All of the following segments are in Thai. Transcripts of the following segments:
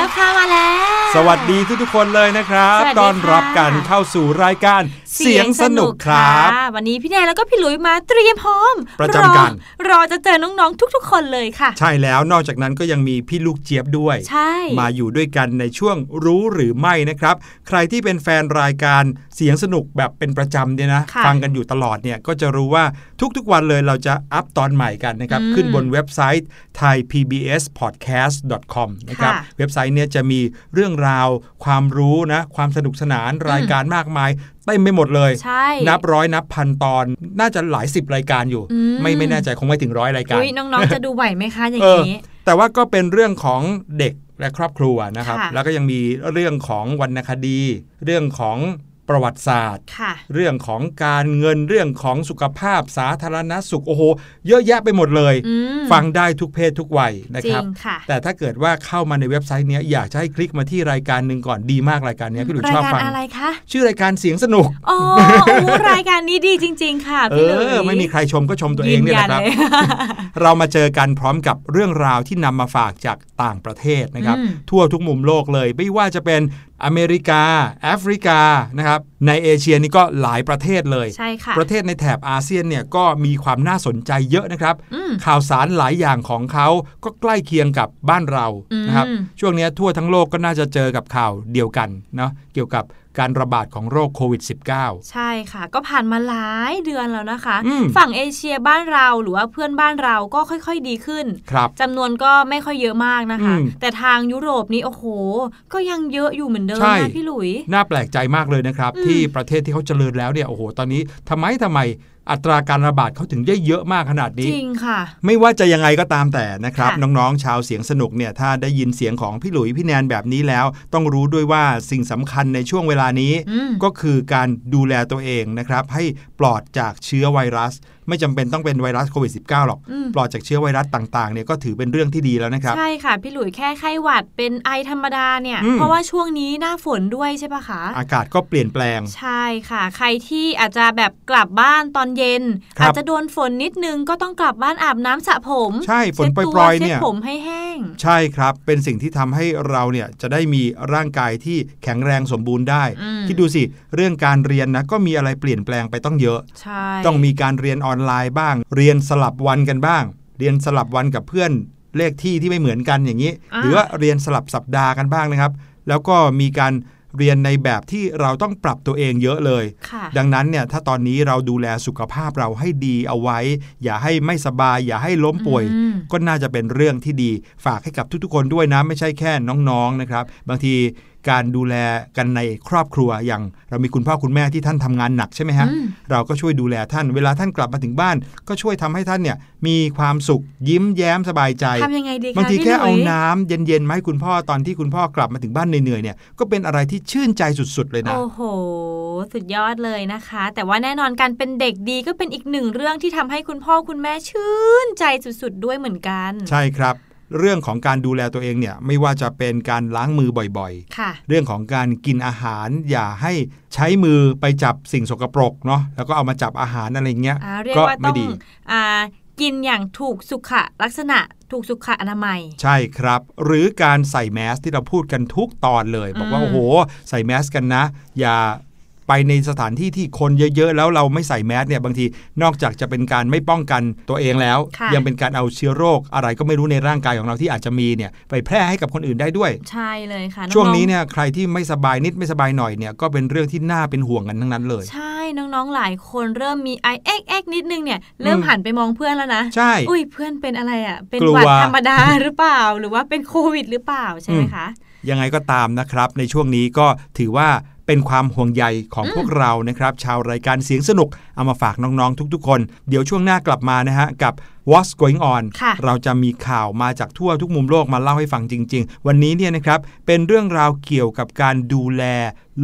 แล้วค่ะมาแล้ว สวัสดีทุกๆคนเลยนะครับสวัสดีค่ะต้อนรับกันเข้าสู่รายการเสียงสนุกครับะวันนี้พี่แนนแล้วก็พี่หลุยมาเตรียมพร้อม ประจำการอ รอจะเจอน้องๆทุก ๆ คนเลยค่ะ ใช่แล้วนอกจากนั้นก็ยังมีพี่ลูกเจี๊ยบด้วย ใช่ มาอยู่ด้วยกันในช่วงรู้หรือไม่นะครับ ใครที่เป็นแฟนรายการเสียงสนุกแบบเป็นประจำเนี่ยนะค่ะฟังกันอยู่ตลอดเนี่ยก็จะรู้ว่าทุกๆวันเลยเราจะอัพตอนใหม่กันนะครับอืมขึ้นบนเว็บไซต์ thaipbspodcast.com นะครับค่ะเว็บไซต์เนี่ยจะมีเรื่องราวความรู้นะความสนุกสนานรายการมากมายเต็มไปหมดเลย ใช่ นับร้อยนับพันตอน น่าจะหลายสิบรายการอยู่อืมไม่ไม่แน่ใจคงไม่ถึงร้อยรายการอุ้ยน้องๆจะดูไหวไหมคะอย่างเออนี้ แต่ว่าก็เป็นเรื่องของเด็กและครอบครัวนะครับค่ะแล้วก็ยังมีเรื่องของวรรณคดี เรื่องของ ประวัติศาสตร์ค่ะเรื่องของการเงินเรื่องของสุขภาพสาธารณสุขโอ้โห เยอะแยะไปหมดเลยอืมฟังได้ทุกเพศทุกวัยนะจริครับงค่ะแต่ถ้าเกิดว่าเข้ามาในเว็บไซต์เนี้ยอยากจะให้คลิกมาที่รายการหนึ่งก่อนดีมากรายการเนี้ยพี่หลุยราชยอบการฟังอะไรคะชื่อรายการเสียงสนุกอ๋อโอ้รายการนี้ดีจริง ๆ ค่ะเอพี่หลุยอไม่มีใครชมก็ชมตัวเอยืงนเนี่ยยัแหละครับเลยเรามาเจอกันพร้อมกับเรื่องราวที่นำมาฝากจากต่างประเทศนะครับอืมทั่วทุกมุมโลกเลย ไม่ว่าจะเป็น อเมริกา แอฟริกานะครับในเอเชียนี่ก็หลายประเทศเลยใช่ค่ะประเทศในแถบอาเซียนเนี่ยก็มีความน่าสนใจเยอะนะครับอืมข่าวสารหลายอย่างของเขาก็ใกล้เคียงกับบ้านเราอืมนะครับช่วงนี้ทั่วทั้งโลกก็น่าจะเจอกับข่าวเดียวกันเนาะเกี่ยวกับ การระบาดของโรคโควิด -19 ใช่ค่ะ ก็ผ่านมาหลายเดือนแล้วนะคะอืมฝั่งเอเชียบ้านเราหรือว่าเพื่อนบ้านเราก็ค่อยๆดีขึ้นครับจำนวนก็ไม่ค่อยเยอะมากนะคะอืมแต่ทางยุโรปนี้โอ้โห ก็ยังเยอะอยู่เหมือนเดิมใช่นะพี่หลุย น่าแปลกใจมากเลยนะครับอืมที่ประเทศที่เขาเจริญแล้วเนี่ยโอ้โหตอนนี้ทำไมทำไม อัตราการระบาดเขาถึงได้เยอะมากขนาดจนี้ริงค่ะ ไม่ว่าจะยังไงก็ตามแต่นะครับค่ะน้องๆ ชาวเสียงสนุกเนี่ยถ้าได้ยินเสียงของพี่หลุยพี่แนนแบบนี้แล้ว ต้องรู้ด้วยว่าสิ่งสำคัญในช่วงเวลานี้อืมก็คือการดูแลตัวเองนะครับให้ปลอดจากเชื้อไวรัส ไม่จำเป็นต้องเป็นไวรัสโควิด -19 หรอกอืมปลอดจากเชื้อไวรัสต่างๆเนี่ยก็ถือเป็นเรื่องที่ดีแล้วนะครับ ใช่ค่ะ พี่หลุยแค่ไข้หวัดเป็นไอธรรมดาเนี่ยอืมเพราะว่าช่วงนี้หน้าฝนด้วยใช่ปะคะ อากาศก็เปลี่ยนแปลง ใช่ค่ะ ใครที่อาจจะแบบกลับบ้านตอนเย็นครับอาจจะโดนฝนนิดนึงก็ต้องกลับบ้านอาบน้ำสระผม ใช่ฝนเช็ดตัวปรอยๆเนี่ยช็ดผมให้แห้ง ใช่ครับ เป็นสิ่งที่ทำให้เราเนี่ยจะได้มีร่างกายที่แข็งแรงสมบูรณ์ได้อืมคิดดูสิเรื่องการเรียนนะก็มีอะไรเปลี่ยนแปลงไปต้องเยอะใช่ต้องมีการเรียนออนไลน์บ้าง เรียนสลับวันกันบ้าง เรียนสลับวันกับเพื่อนเลขที่ที่ไม่เหมือนกันอย่างนี้าหรือว่าเรียนสลับสัปดาห์กันบ้างนะครับ แล้วก็มีการเรียนในแบบที่เราต้องปรับตัวเองเยอะเลยค่ะดังนั้นเนี่ยถ้าตอนนี้เราดูแลสุขภาพเราให้ดีเอาไว้ อย่าให้ไม่สบาย อย่าให้ล้มป่วยอืมก็น่าจะเป็นเรื่องที่ดี ฝากให้กับทุกๆ คนด้วยนะ ไม่ใช่แค่น้องๆนะครับ บางที การดูแลกันในครอบครัวอย่างเรามีคุณพ่อคุณแม่ที่ท่านทำงานหนักใช่ไหมฮะอืมเราก็ช่วยดูแลท่านเวลาท่านกลับมาถึงบ้าน ก็ช่วยทำให้ท่านเนี่ยมีความสุขยิ้มแย้มสบายใจทำยังไงดีคะบางทีพี่แค่หลุเอายน้ำเย็นๆมาให้คุณพ่อตอนที่คุณพ่อกลับมาถึงบ้านเหนื่อยๆเนี่ยก็เป็นอะไรที่ชื่นใจสุดๆเลยนะโอ้โห สุดยอดเลยนะคะ แต่ว่าแน่นอนการเป็นเด็กดีก็เป็นอีกหนึ่งเรื่องที่ทำให้คุณพ่อคุณแม่ชื่นใจสุดๆด้วยเหมือนกัน ใช่ครับ เรื่องของการดูแลตัวเองเนี่ยไม่ว่าจะเป็นการล้างมือบ่อยๆค่ะเรื่องของการกินอาหารอย่าให้ใช้มือไปจับสิ่งสกปรกเนาะแล้วก็เอามาจับอาหารอะไรเงี้ยอ่าเรียกก็ว่าไม่ต้องดีอ่ากินอย่างถูกสุขลักษณะถูกสุขอนามัย ใช่ครับ หรือการใส่แมสที่เราพูดกันทุกตอนเลย บอกว่าอืมโอ้โห ใส่แมสกันนะ อย่า ไปในสถานที่ที่คนเยอะๆ แล้วเราไม่ใส่แมสเนี่ยบางทีนอกจากจะเป็นการไม่ป้องกันตัวเองแล้วค่ะยังเป็นการเอาเชื้อโรคอะไรก็ไม่รู้ในร่างกายของเราที่อาจจะมีเนี่ยไปแพร่ให้กับคนอื่นได้ด้วย ใช่เลยค่ะองๆช่วงนี้เนี่ยใครที่ไม่สบายนิดไม่สบายหน่อยเนี่ยก็เป็นเรื่องที่น่าเป็นห่วงกันทั้งนั้นเลย ใช่น้องๆหลายคนเริ่มมีไอเอ็กเอ็กนิดนึงเนี่ยเริ่มอืมหันไปมองเพื่อนแล้วนะใช่อุ้ยเพื่อนเป็นอะไรอะเป็นกลัวหวัดธรรมดาหรือเปล่า หรือว่าเป็นโควิดหรือเปล่าใช่ไหมคะยังไงก็ตามนะครับในช่วงนี้ก็ถือว่า เป็นความห่วงใยของพวกเรานะครับ ชาวรายการเสียงสนุกเอามาฝากน้องๆทุกๆ คน เดี๋ยวช่วงหน้ากลับมานะฮะกับ What's Going On ค่ะเราจะมีข่าวมาจากทั่วทุกมุมโลกมาเล่าให้ฟังจริง ๆ วันนี้เนี่ยนะครับ เป็นเรื่องราวเกี่ยวกับการดูแล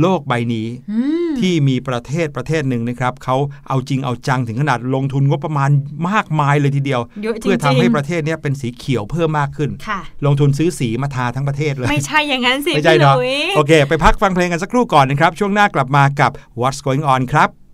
โลกใบนี้อืมที่มีประเทศประเทศหนึ่งนะครับเขาเอาจริงเอาจังถึงขนาดลงทุนงบประมาณมากมายเลยทีเดียวเยอะจริงๆเพื่อทำให้ประเทศเนี้เป็นสีเขียวเพิ่มมากขึ้นค่ะลงทุนซื้อสีมาทาทั้งประเทศเลย ไม่ใช่อย่างนั้นสิไม่ใช่พี่หเนาะลุยโอเค ไปพักฟังเพลงกันสักครู่ก่อนนะครับ ช่วงหน้ากลับมากับ What's Going On ครับ「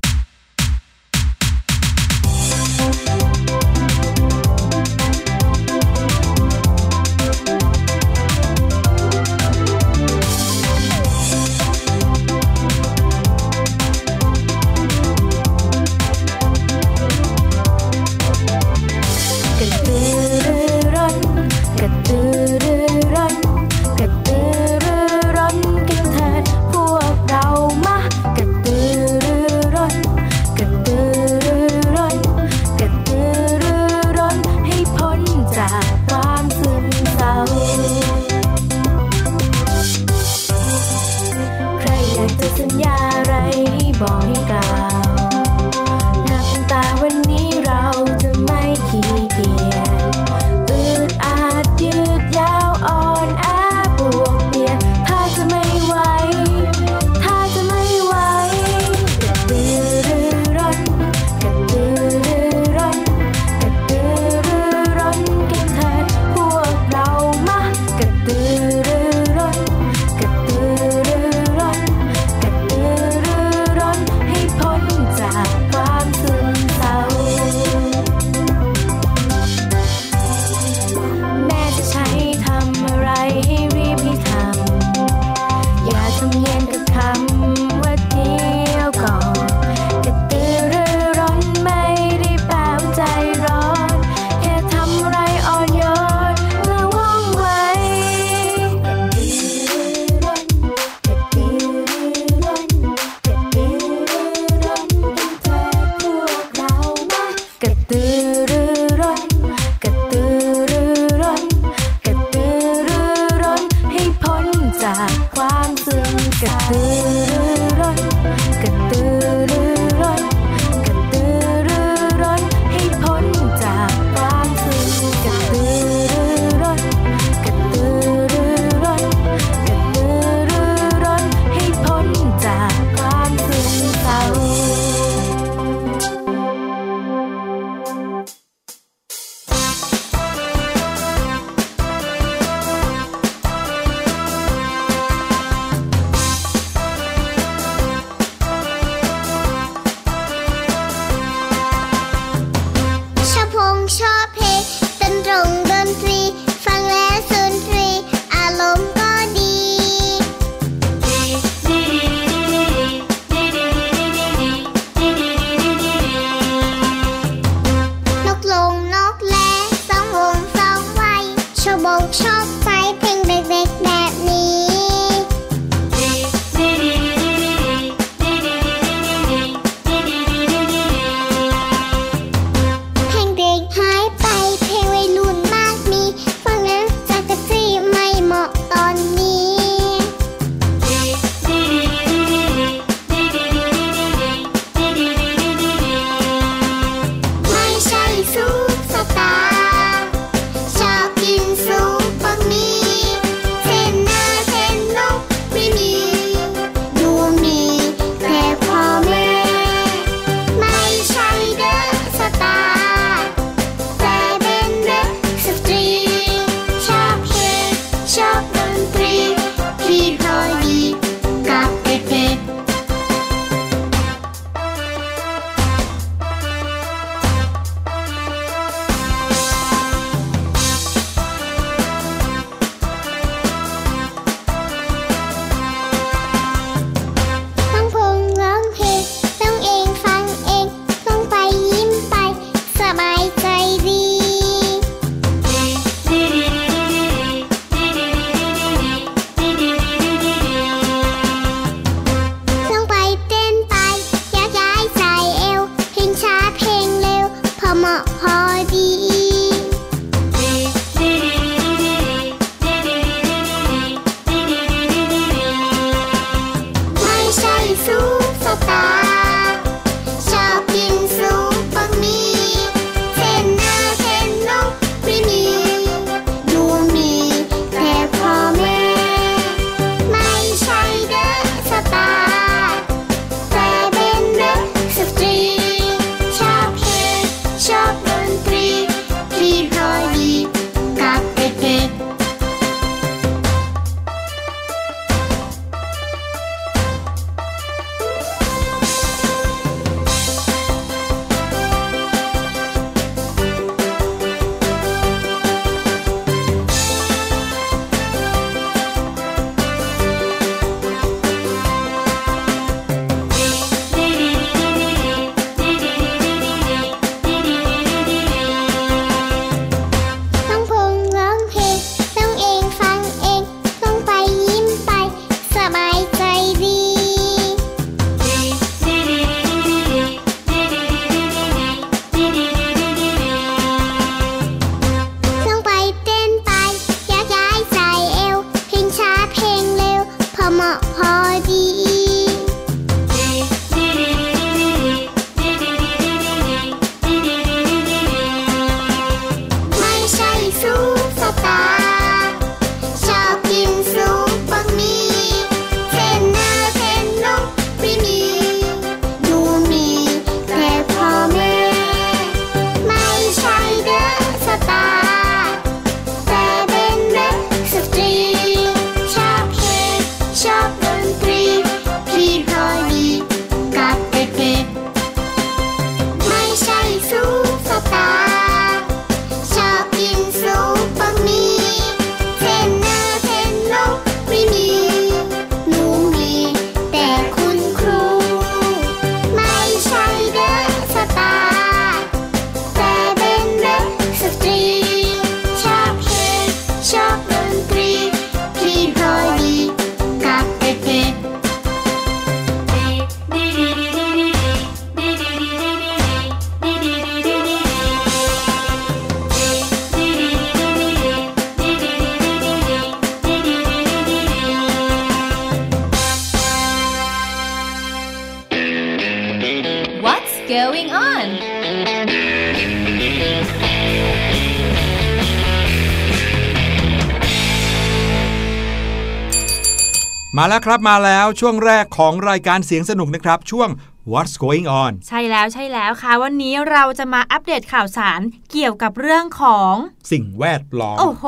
ชอ ล้วครับมาแล้วช่วงแรกของรายการเสียงสนุกนะครับ ช่วง What's going on ใช่แล้วใช่แล้วค่ะ วันนี้เราจะมาอัปเดตข่าวสารเกี่ยวกับเรื่องของสิ่งแวดล้อม โอ้โห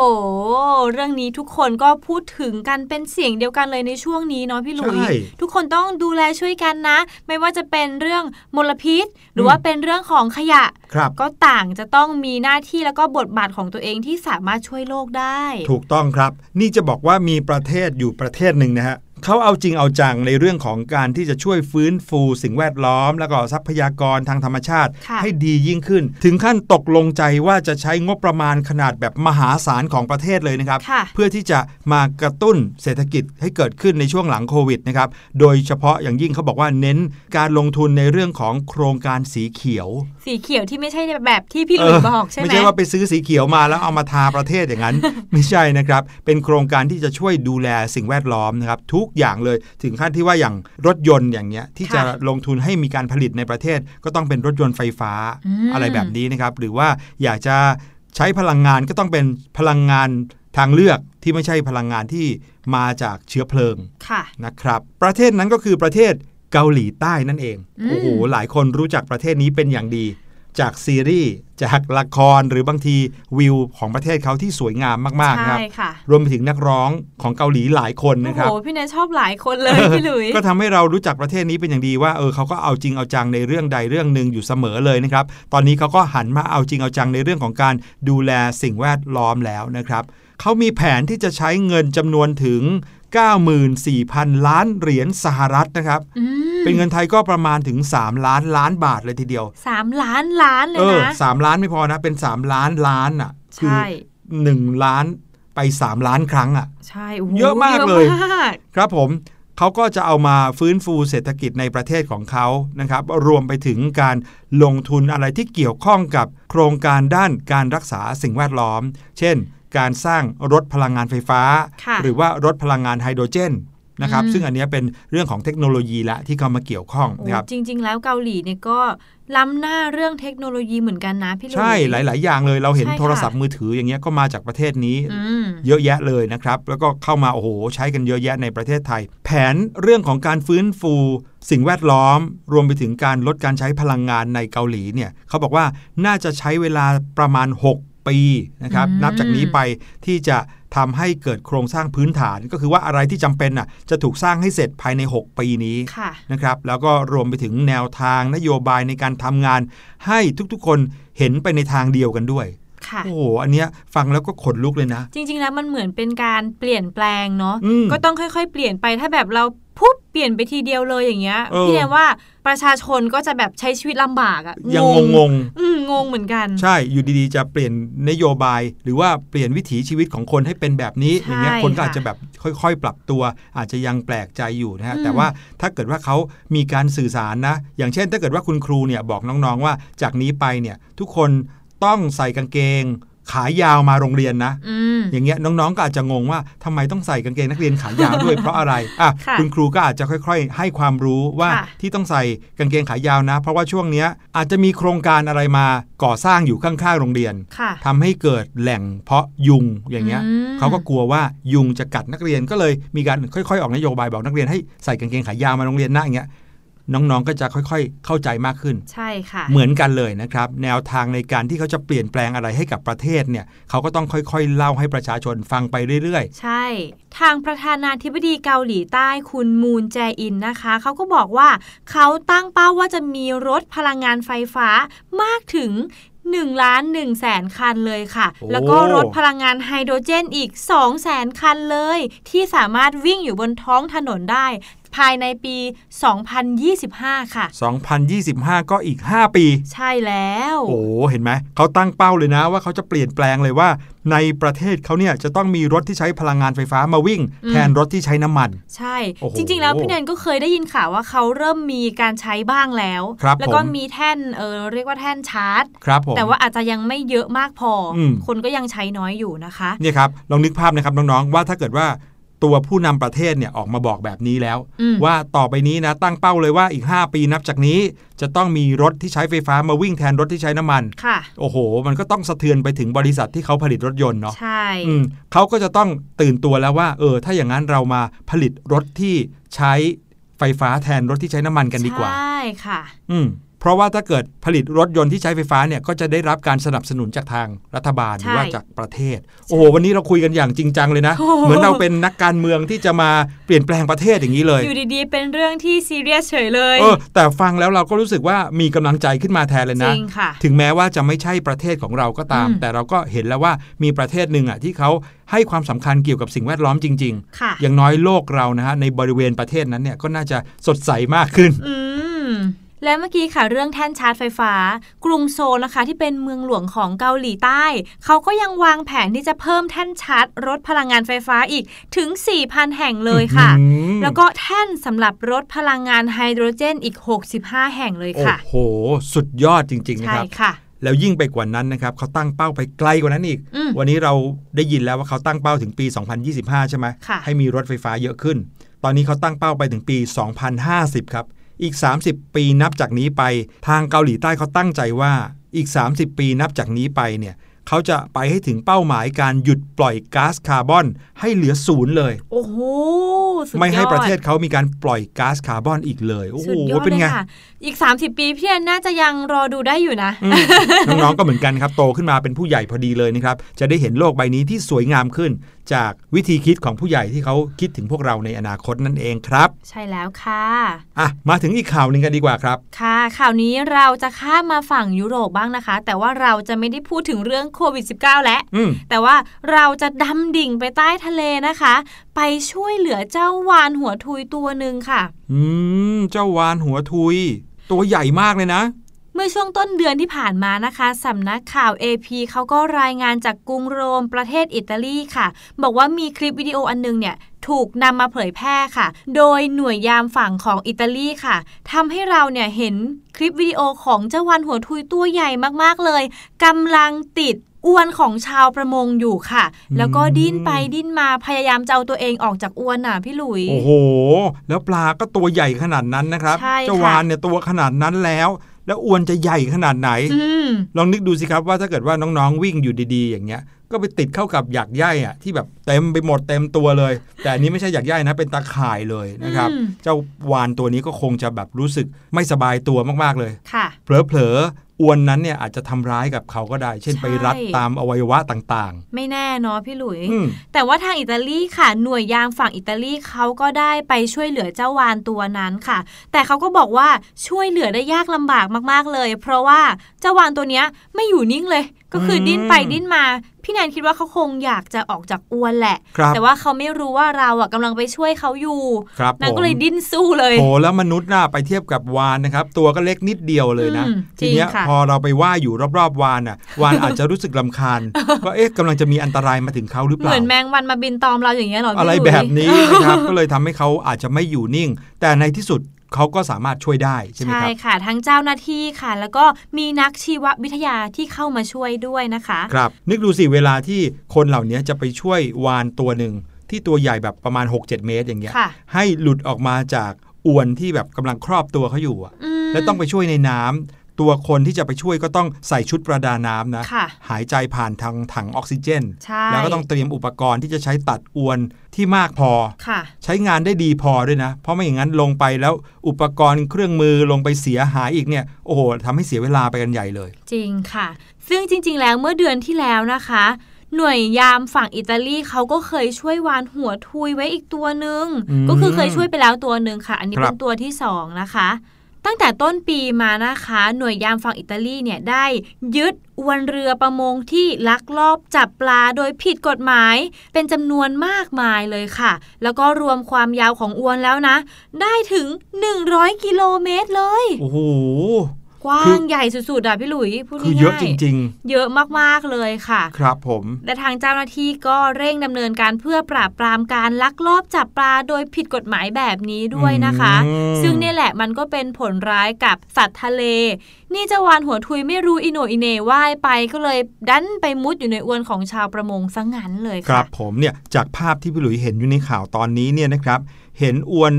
เรื่องนี้ทุกคนก็พูดถึงกันเป็นเสียงเดียวกันเลยในช่วงนี้เนาะพี่หลุยใช่ทุกคนต้องดูแลช่วยกันนะ ไม่ว่าจะเป็นเรื่องมลพิษ หรือว่าเป็นเรื่องของขยะครับก็ต่างจะต้องมีหน้าที่แล้วก็บทบาทของตัวเองที่สามารถช่วยโลกได้ ถูกต้องครับ นี่จะบอกว่ามีประเทศอยู่ประเทศหนึ่งนะฮะ เขาเอาจริงเอาจังในเรื่องของการที่จะช่วยฟื้นฟูสิ่งแวดล้อม แล้วก็ทรัพยากรทางธรรมชาติค่ะให้ดียิ่งขึ้น ถึงขั้นตกลงใจว่าจะใช้งบประมาณขนาดแบบมหาศาลของประเทศเลยนะครับค่ะเพื่อที่จะมากระตุ้นเศรษฐกิจให้เกิดขึ้นในช่วงหลังโควิดนะครับ โดยเฉพาะอย่างยิ่งเขาบอกว่าเน้นการลงทุนในเรื่องของโครงการสีเขียว สีเขียวที่ไม่ใช่แบบที่พี่หลุยบอกใช่ไหมไม่ใช่ว่าไปซื้อสีเขียวมาแล้วเอามาทาประเทศอย่างนั้น ไม่ใช่นะครับ เป็นโครงการที่จะช่วยดูแลสิ่งแวดล้อมนะครับทุกอย่างเลย ถึงขั้นที่ว่าอย่างรถยนต์อย่างเงี้ยที่จะลงทุนให้มีการผลิตในประเทศ ก็ต้องเป็นรถยนต์ไฟฟ้ามอะไรแบบนี้นะครับ หรือว่าอยากจะใช้พลังงานก็ต้องเป็นพลังงานทางเลือกที่ไม่ใช่พลังงานที่มาจากเชื้อเพลิงค่ะนะครับ ประเทศนั้นก็คือประเทศเกาหลีใต้นั่นเองอืมโอ้โห หลายคนรู้จักประเทศนี้เป็นอย่างดี จากซีรีส์จากละครหรือบางทีวิวของประเทศเขาที่สวยงามมากๆนะครับใช่ค่ะรวมไปถึงนักร้องของเกาหลีหลายคนโอ้นะโหครับพี่เนยชอบหลายคนเลยพี่หลุยก็ทำให้เรารู้จักประเทศนี้เป็นอย่างดีว่าเออเขาก็เอาจริงเอาจังในเรื่องใดเรื่องหนึ่งอยู่เสมอเลยนะครับ ตอนนี้เขาก็หันมาเอาจริงเอาจังในเรื่องของการดูแลสิ่งแวดล้อมแล้วนะครับเขามีแผนที่จะใช้เงินจำนวนถึง 94,000 ล้านเหรียญสหรัฐนะครับอืมเป็นเงินไทยก็ประมาณถึง 3 ล้านล้านบาทเลยทีเดียวสามล้านล้านเลเอยอนะสามล้านไม่พอนะ เป็น 3 ล้านล้านอะ คืใช่หนึ่งล้านไป 3 ล้านครั้งอะ ใช่โโหเยอะมากเลยอะมากครับผมเขาก็จะเอามาฟื้นฟูเศรษฐกิจในประเทศของเขานะครับ รวมไปถึงการลงทุนอะไรที่เกี่ยวข้องกับโครงการด้านการรักษาสิ่งแวดล้อม เช่น การสร้างรถพลังงานไฟฟ้าค่ะหรือว่ารถพลังงานไฮโดรเจนนะครับอืมซึ่งอันเนี้ยเป็นเรื่องของเทคโนโลยีละที่เข้ามาเกี่ยวข้องโอ้นะครับจริง ๆ แล้วเกาหลีเนี่ยก็ล้ำหน้าเรื่องเทคโนโลยีเหมือนกันนะพี่หลุยใช่หลาย ๆ อย่างเลยเราเห็นใช่ค่ะโทรศัพท์มือถืออย่างเงี้ยก็มาจากประเทศนี้อืมเยอะแยะเลยนะครับ แล้วก็เข้ามาโอ้โหใช้กันเยอะแยะในประเทศไทย แผนเรื่องของการฟื้นฟู สิ่งแวดล้อม รวมไปถึงการลดการใช้พลังงานในเกาหลีเนี่ยเขาบอกว่าน่าจะใช้เวลาประมาณ 6 ปีนะครับอืมนับจากนี้ไปที่จะทำให้เกิดโครงสร้างพื้นฐาน ก็คือว่าอะไรที่จำเป็นน่ะจะถูกสร้างให้เสร็จภายใน 6 ปีนี้ค่ะนะครับแล้วก็รวมไปถึงแนวทางนโยบายในการทำงาน ให้ทุกๆคนเห็นไปในทางเดียวกันด้วยค่ะโอ้โห อันเนี้ยฟังแล้วก็ขนลุกเลยนะ จริง ๆ แล้วมันเหมือนเป็นการเปลี่ยนแปลงเนาะอืมก็ต้องค่อย ๆ เปลี่ยนไป ถ้าแบบเราปุ๊บเปลี่ยนไปทีเดียวเลยอย่างเงี้ยเออพี่เนยว่าประชาชนก็จะแบบใช้ชีวิตลำบากอะยังงงอืมงงเหมือนกันๆใช่อยู่ดีๆ จะเปลี่ยนนโยบาย หรือว่าเปลี่ยนวิถีชีวิตของคนให้เป็นแบบนี้ใช่อย่างเงี้ยคนก็ค่ะอาจจะแบบค่อยๆ ปรับตัว อาจจะยังแปลกใจอยู่นะฮะอืมแต่ว่าถ้าเกิดว่าเขามีการสื่อสารนะ อย่างเช่น ถ้าเกิดว่าคุณครูเนี่ยบอกน้องๆว่าจากนี้ไปเนี่ยทุกคนต้องใส่กางเกง ขายาวมาโรงเรียนนะอืมอย่างเงี้ยน้องๆก็อาจจะงงว่าทำไมต้องใส่กางเกงนักเรียนขายาวด้วยเพราะอะไรอะค่ะคุณครูก็อาจจะค่อย ๆ ให้ความรู้ว่าค่ะที่ต้องใส่กางเกงขายาวนะ เพราะว่าช่วงเนี้ยอาจจะมีโครงการอะไรมาก่อสร้างอยู่ข้างๆโรงเรียนค่ะทำให้เกิดแหล่งเพาะยุงอย่างเงี้ยอืมเขาก็กลัวว่ายุงจะกัดนักเรียนก็เลยมีการค่อย ๆ ออกนโยบายบอกนักเรียนให้ใส่กางเกงขายาวมาโรงเรียนนะอย่างเงี้ย น้องๆก็จะค่อยๆ เข้าใจมากขึ้น ใช่ค่ะ เหมือนกันเลยนะครับ แนวทางในการที่เขาจะเปลี่ยนแปลงอะไรให้กับประเทศเนี่ยเขาก็ต้องค่อยๆ เล่าให้ประชาชนฟังไปเรื่อยใช่ ทางประธานาธิบดีเกาหลีใต้คุณมูนแจอินนะคะ เขาก็บอกว่าเขาตั้งเป้าว่าจะมีรถพลังงานไฟฟ้ามากถึง1ล้าน1แสนคันเลยค่ะโอ้แล้วก็รถพลังงานไฮโดรเจนอีก2แสนคันเลย ที่สามารถวิ่งอยู่บนท้องถนนได้ ภายในปี 2025 ค่ะๆ2025 ก็อีก 5 ปี ใช่แล้ว โอ้เห็นไหมเขาตั้งเป้าเลยนะว่าเขาจะเปลี่ยนแปลงเลยว่า ในประเทศเขาเนี่ยจะต้องมีรถที่ใช้พลังงานไฟฟ้ามาวิ่งอืมแทนรถที่ใช้น้ำมัน ใช่โอ้โหจริง ๆ แล้วพี่แนนก็เคยได้ยินข่าวว่าเขาเริ่มมีการใช้บ้างแล้วครับแล้วก็ผมมีแท่นเออเรียกว่าแท่นชาร์จครับผมแต่ว่าอาจจะยังไม่เยอะมากพออมคนก็ยังใช้น้อยอยู่นะคะเนี่ยครับลองนึกภาพนะครับน้องๆว่าถ้าเกิดว่า ตัวผู้นำประเทศเนี่ยออกมาบอกแบบนี้แล้วอืมว่าต่อไปนี้นะตั้งเป้าเลยว่าอีก 5 ปีนับจากนี้ จะต้องมีรถที่ใช้ไฟฟ้ามาวิ่งแทนรถที่ใช้น้ำมันค่ะโอ้โห มันก็ต้องสะเทือนไปถึงบริษัทที่เขาผลิตรถยนต์เนาะใช่อืมเขาก็จะต้องตื่นตัวแล้วว่า เออ ถ้าอย่างนั้นเรามาผลิตรถที่ใช้ไฟฟ้าแทนรถที่ใช้น้ำมันกันดีกว่าใช่ค่ะ อืม เพราะว่าถ้าเกิดผลิตรถยนต์ที่ใช้ไฟฟ้าเนี่ยก็จะได้รับการสนับสนุนจากทางรัฐบาลหใช่รือว่าจากประเทศ โอ้โหวันนี้เราคุยกันอย่างจริงจังเลยนะโอ้โหเหมือนเราเป็นนักการเมืองที่จะมาเปลี่ยนแปลงประเทศอย่างนี้เลย อยู่ดีๆ เป็นเรื่องที่ซีเรียสเฉยเลยเออแต่ฟังแล้วเราก็รู้สึกว่ามีกำลังใจขึ้นมาแทนเลยจนะริงค่ะถึงแม้ว่าจะไม่ใช่ประเทศของเราก็ตามอืมแต่เราก็เห็นแล้วว่ามีประเทศหนึ่งอะที่เขาให้ความสำคัญเกี่ยวกับสิ่งแวดล้อมจริงค่ะๆอย่างน้อยโลกเรานะฮะในบริเวณประเทศนั้นเนี่ยก็น่าจะสดใสมากขึ้นอืม และเมื่อกี้ค่ะเรื่องแท่นชาร์จไฟฟ้า กรุงโซลนะคะ ที่เป็นเมืองหลวงของเกาหลีใต้ เขาก็ยังวางแผนที่จะเพิ่มแท่นชาร์จรถพลังงานไฟฟ้าอีกถึง 4,000 แห่งเลยค่ะอืมแล้วก็แท่นสำหรับรถพลังงานไฮโดรเจนอีก 65 แห่งเลยโอ้ค่ะโห สุดยอดจริง ๆ นะใช่ครับค่ะแล้วยิ่งไปกว่านั้นนะครับเขาตั้งเป้าไปไกลกว่านั้นอีกอืมวันนี้เราได้ยินแล้วว่าเขาตั้งเป้าถึงปี 2025 ใช่ไหมค่ะให้มีรถไฟฟ้าเยอะขึ้น ตอนนี้เขาตั้งเป้าไปถึงปี 2050 ครับ อีก 30 ปีนับจากนี้ไป ทางเกาหลีใต้เขาตั้งใจว่าอีก 30 ปีนับจากนี้ไปเนี่ย เขาจะไปให้ถึงเป้าหมายการหยุดปล่อยก๊าซคาร์บอน ให้เหลือศูนย์เลย โอ้โหสุดยอดไม่ให้ประเทศเขามีการปล่อยก๊าซคาร์บอนอีกเลย โอ้โหสุดยอดเป็นเลยไงค่ะอีก 30 ปีพี่แอนน่าจะยังรอดูได้อยู่นะอืมน้องๆก็เหมือนกันครับ โตขึ้นมาเป็นผู้ใหญ่พอดีเลยนะครับ จะได้เห็นโลกใบนี้ที่สวยงามขึ้น จากวิธีคิดของผู้ใหญ่ที่เขาคิดถึงพวกเราในอนาคตนั่นเองครับ ใช่แล้วค่ะอะมาถึงอีกข่าวหนึ่งกันดีกว่าครับ ค่ะ ข่าวนี้เราจะข้ามมาฝั่งยุโรปบ้างนะคะ แต่ว่าเราจะไม่ได้พูดถึงเรื่องโควิด -19 แล้วอืมแต่ว่าเราจะดำดิ่งไปใต้ทะเลนะคะ ไปช่วยเหลือเจ้าวานหัวทุยตัวหนึ่งค่ะ อืม เจ้าวานหัวทุย ตัวใหญ่มากเลยนะ เมื่อช่วงต้นเดือนที่ผ่านมานะคะสำนักข่าว AP เขาก็รายงานจากกรุงโรมประเทศอิตาลีค่ะ บอกว่ามีคลิปวิดีโออันนึงเนี่ยถูกนำมาเผยแพร่ค่ะ โดยหน่วยยามฝั่งของอิตาลีค่ะทำให้เราเนี่ยเห็นคลิปวิดีโอของเจ้าวันหัวทุยตัวใหญ่มากๆเลยกำลังติดอวนของชาวประมงอยู่ค่ะ แล้วก็ดิ้นไปดิ้นมาพยายามจะเอาตัวเองออกจากอวนน่ะพี่หลุย โอ้โห แล้วปลาก็ตัวใหญ่ขนาดนั้นนะครับใช่ค่ะเจ้าวานเนี่ยตัวขนาดนั้นแล้ว แล้วอวนจะใหญ่ขนาดไหนอืมลองนึกดูสิครับว่าถ้าเกิดว่าน้องๆวิ่งอยู่ดีๆ อย่างเงี้ย ก็ไปติดเข้ากับหยักใยอะที่แบบเต็มไปหมดเต็มตัวเลย แต่อันนี้ไม่ใช่หยักใยนะเป็นตาข่ายเลยนะครับอืมเจ้าวานตัวนี้ก็คงจะแบบรู้สึกไม่สบายตัวมากๆเลยค่ะเผลอๆอวนนั้นเนี่ยอาจจะทำร้ายกับเขาก็ได้ เช่นใช่ไปรัดตามอวัยวะต่างไม่แน่เนาะพี่หลุยๆอืมแต่ว่าทางอิตาลีค่ะ หน่วยยามฝั่งอิตาลีเขาก็ได้ไปช่วยเหลือเจ้าวานตัวนั้นค่ะ แต่เขาก็บอกว่าช่วยเหลือได้ยากลำบากมากๆเลย เพราะว่าเจ้าวานตัวเนี้ยไม่อยู่นิ่งเลย ก็คืออมดิ้นไปดิ้นมา พี่แนนคิดว่าเขาคงอยากจะออกจากอวนแหละครับแต่ว่าเขาไม่รู้ว่าเราอะกำลังไปช่วยเขาอยู่ครับนางผมก็เลยดิ้นสู้เลยโอ้แล้วมนุษย์น่ะไปเทียบกับวานนะครับ ตัวก็เล็กนิดเดียวเลยนะอืมทีเนี้ยจริงค่ะพอเราไปว่ายอยู่รอบๆวานอะ วานอาจจะรู้สึกลำคาญว่าเอ๊ะกำลังจะมีอันตรายมาถึงเขาหรือเปเหล่ามือนแมงวันมาบินตอมเราอย่างเงี้ยเหรอพี่อะไรหลุยแบบนี้นะครับก็เลยทำให้เขาอาจจะไม่อยู่นิ่ง แต่ในที่สุด เขาก็สามารถช่วยได้ใช่ไหมใช่ครับค่ะ ทั้งเจ้าหน้าที่ค่ะ แล้วก็มีนักชีววิทยาที่เข้ามาช่วยด้วยนะคะ ครับ นึกดูสิเวลาที่คนเหล่านี้จะไปช่วยวานตัวหนึ่งที่ตัวใหญ่แบบประมาณ 6-7 เมตรอย่างเงี้ยค่ะให้หลุดออกมาจากอวนที่แบบกำลังครอบตัวเขาอยู่อะอืมและต้องไปช่วยในน้ำ ตัวคนที่จะไปช่วยก็ต้องใส่ชุดประดาน้ำนะค่ะหายใจผ่านทางถังออกซิเจนใช่แล้วก็ต้องเตรียมอุปกรณ์ที่จะใช้ตัดอวนที่มากพอค่ะใช้งานได้ดีพอด้วยนะ เพราะไม่อย่างนั้นลงไปแล้วอุปกรณ์เครื่องมือลงไปเสียหายอีกเนี่ย โอ้โหทำให้เสียเวลาไปกันใหญ่เลย จริงค่ะ ซึ่งจริง ๆ แล้วเมื่อเดือนที่แล้วนะคะหน่วยยามฝั่งอิตาลีเขาก็เคยช่วยวานหัวทุยไว้อีกตัวหนึ่งอืมก็คือเคยช่วยไปแล้วตัวหนึ่งค่ะ อันนี้ครับเป็นตัวที่สองนะคะ ตั้งแต่ต้นปีมานะคะ หน่วยยามฝั่งอิตาลีเนี่ยได้ยึดอวนเรือประมงที่ลักลอบจับปลาโดยผิดกฎหมาย เป็นจำนวนมากมายเลยค่ะ แล้วก็รวมความยาวของอวนแล้วนะ ได้ถึง 100 กิโลเมตรเลย โอ้โห กว้าคืงอใหญ่สุดๆอะพี่หลุยพูดคือเยอะง่าจๆริงเยอะมากๆเลยค่ะๆครับผมและทางเจ้าหน้าที่ก็เร่งดำเนินการเพื่อปราบปรามการลักลอบจับปลาโดยผิดกฎหมายแบบนี้ด้วยนะคะอืมซึ่งเนี่ยแหละมันก็เป็นผลร้ายกับสัตว์ทะเล นี่เจ้าวานหัวทุยไม่รู้อิโหนอิเหนว่ายไปก็เลยดันไปมุดอยู่ในอวนของชาวประมงซะงั้นเลยครัค่ะบผมเนี่ยจากภาพที่พี่หลุยเห็นอยู่ในข่าวตอนนี้เนี่ยนะครับ เห็นอวน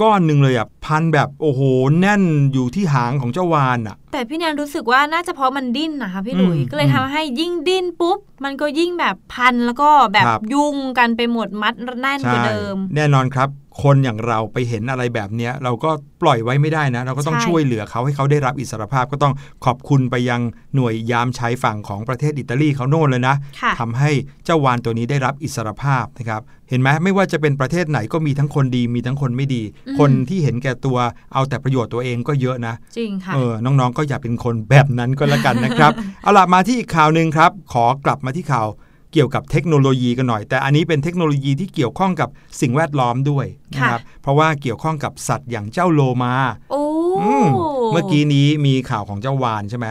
ก้อนหนึ่งเลยอะพันแบบโอ้โหแน่นอยู่ที่หางของเจ้าวานอะ แต่พี่แนนรู้สึกว่าน่าจะเพราะมันดิ้นนะคะพี่หลุยอืมก็เลยทำให้ยิ่งดิ้นปุ๊บ มันก็ยิ่งแบบพันแล้วก็แบบครับยุ่งกันไปหมดมัดแน่นกว่าเดิม แน่นอนครับ คนอย่างเราไปเห็นอะไรแบบเนี้ยเราก็ปล่อยไว้ไม่ได้นะ เราก็ต้องใช่ช่วยเหลือเขาให้เขาได้รับอิสรภาพก็ต้องขอบคุณไปยังหน่วยยามชายฝั่งของประเทศอิตาลีเขาโน่นเลยนะค่ะทำให้เจ้าวานตัวนี้ได้รับอิสรภาพนะครับเห็นไหมไม่ว่าจะเป็นประเทศไหนก็มีทั้งคนดีมีทั้งคนไม่ดีอืมคนที่เห็นแก่ตัวเอาแต่ประโยชน์ตัวเองก็เยอะนะจริงค่ะเออน้องๆก็อย่าเป็นคนแบบนั้นก็แล้วกันนะครับเอาล่ะมาที่อีกข่าวหนึ่งครับ ขอกลับมาที่ข่าว เกี่ยวกับเทคโนโลยีกันหน่อย แต่อันนี้เป็นเทคโนโลยีที่เกี่ยวข้องกับสิ่งแวดล้อมด้วยนะครับเพราะว่าเกี่ยวข้องกับสัตว์อย่างเจ้าโลมาโอ้อืมเมื่อกี้นี้มีข่าวของเจ้าวานใช่ไหม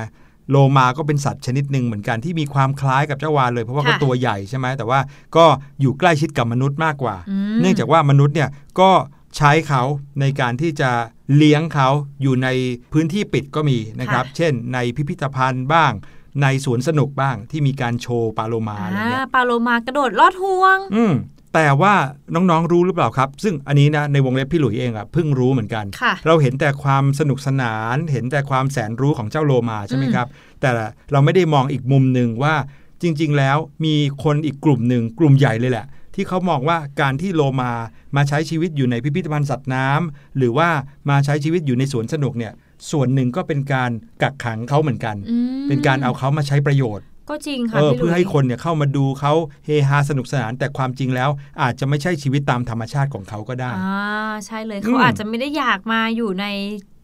โลมาก็เป็นสัตว์ชนิดหนึ่งเหมือนกันที่มีความคล้ายกับเจ้าวานเลย เพราะว่าเขาตัวใหญ่ใช่ไหมแต่ว่าก็อยู่ใกล้ชิดกับมนุษย์มากกว่ามเนื่องจากว่ามนุษย์เนี่ยก็ใช้เขาในการที่จะเลี้ยงเขาอยู่ในพื้นที่ปิดก็มีนะครับค่ะเช่น ในพิพิธภัณฑ์บ้าง ในสวนสนุกบ้างที่มีการโชว์ปลาโลมาอะไรอ่าเงี้ยปลาโลมากระโดดลอดห่วง อืมแต่ว่าน้องๆรู้หรือเปล่าครับ ซึ่งอันนี้นะในวงเล็บพี่หลุยเองอะเพิ่งรู้เหมือนกันค่ะเราเห็นแต่ความสนุกสนาน เห็นแต่ความแสนรู้ของเจ้าโลมาใช่ไหมครับ แต่เราไม่ได้มองอีกมุมหนึ่งว่าจริง ๆ แล้วมีคนอีกกลุ่มหนึ่งกลุ่มใหญ่เลยแหละ ที่เขามองว่าการที่โลมามาใช้ชีวิตอยู่ในพิพิธภัณฑ์สัตว์น้ำหรือว่ามาใช้ชีวิตอยู่ในสวนสนุกเนี่ย ส่วนหนึ่งก็เป็นการกักขังเขาเหมือนกันอืมเป็นการเอาเขามาใช้ประโยชน์ ก็จริงค่ะเออพี่หลุยเพื่อให้คนเนี่ยเข้ามาดูเขาเฮฮาสนุกสนานแต่ความจริงแล้ว อาจจะไม่ใช่ชีวิตตามธรรมชาติของเขาก็ได้อ่าใช่เลยอืมเขาอาจจะไม่ได้อยากมาอยู่ใน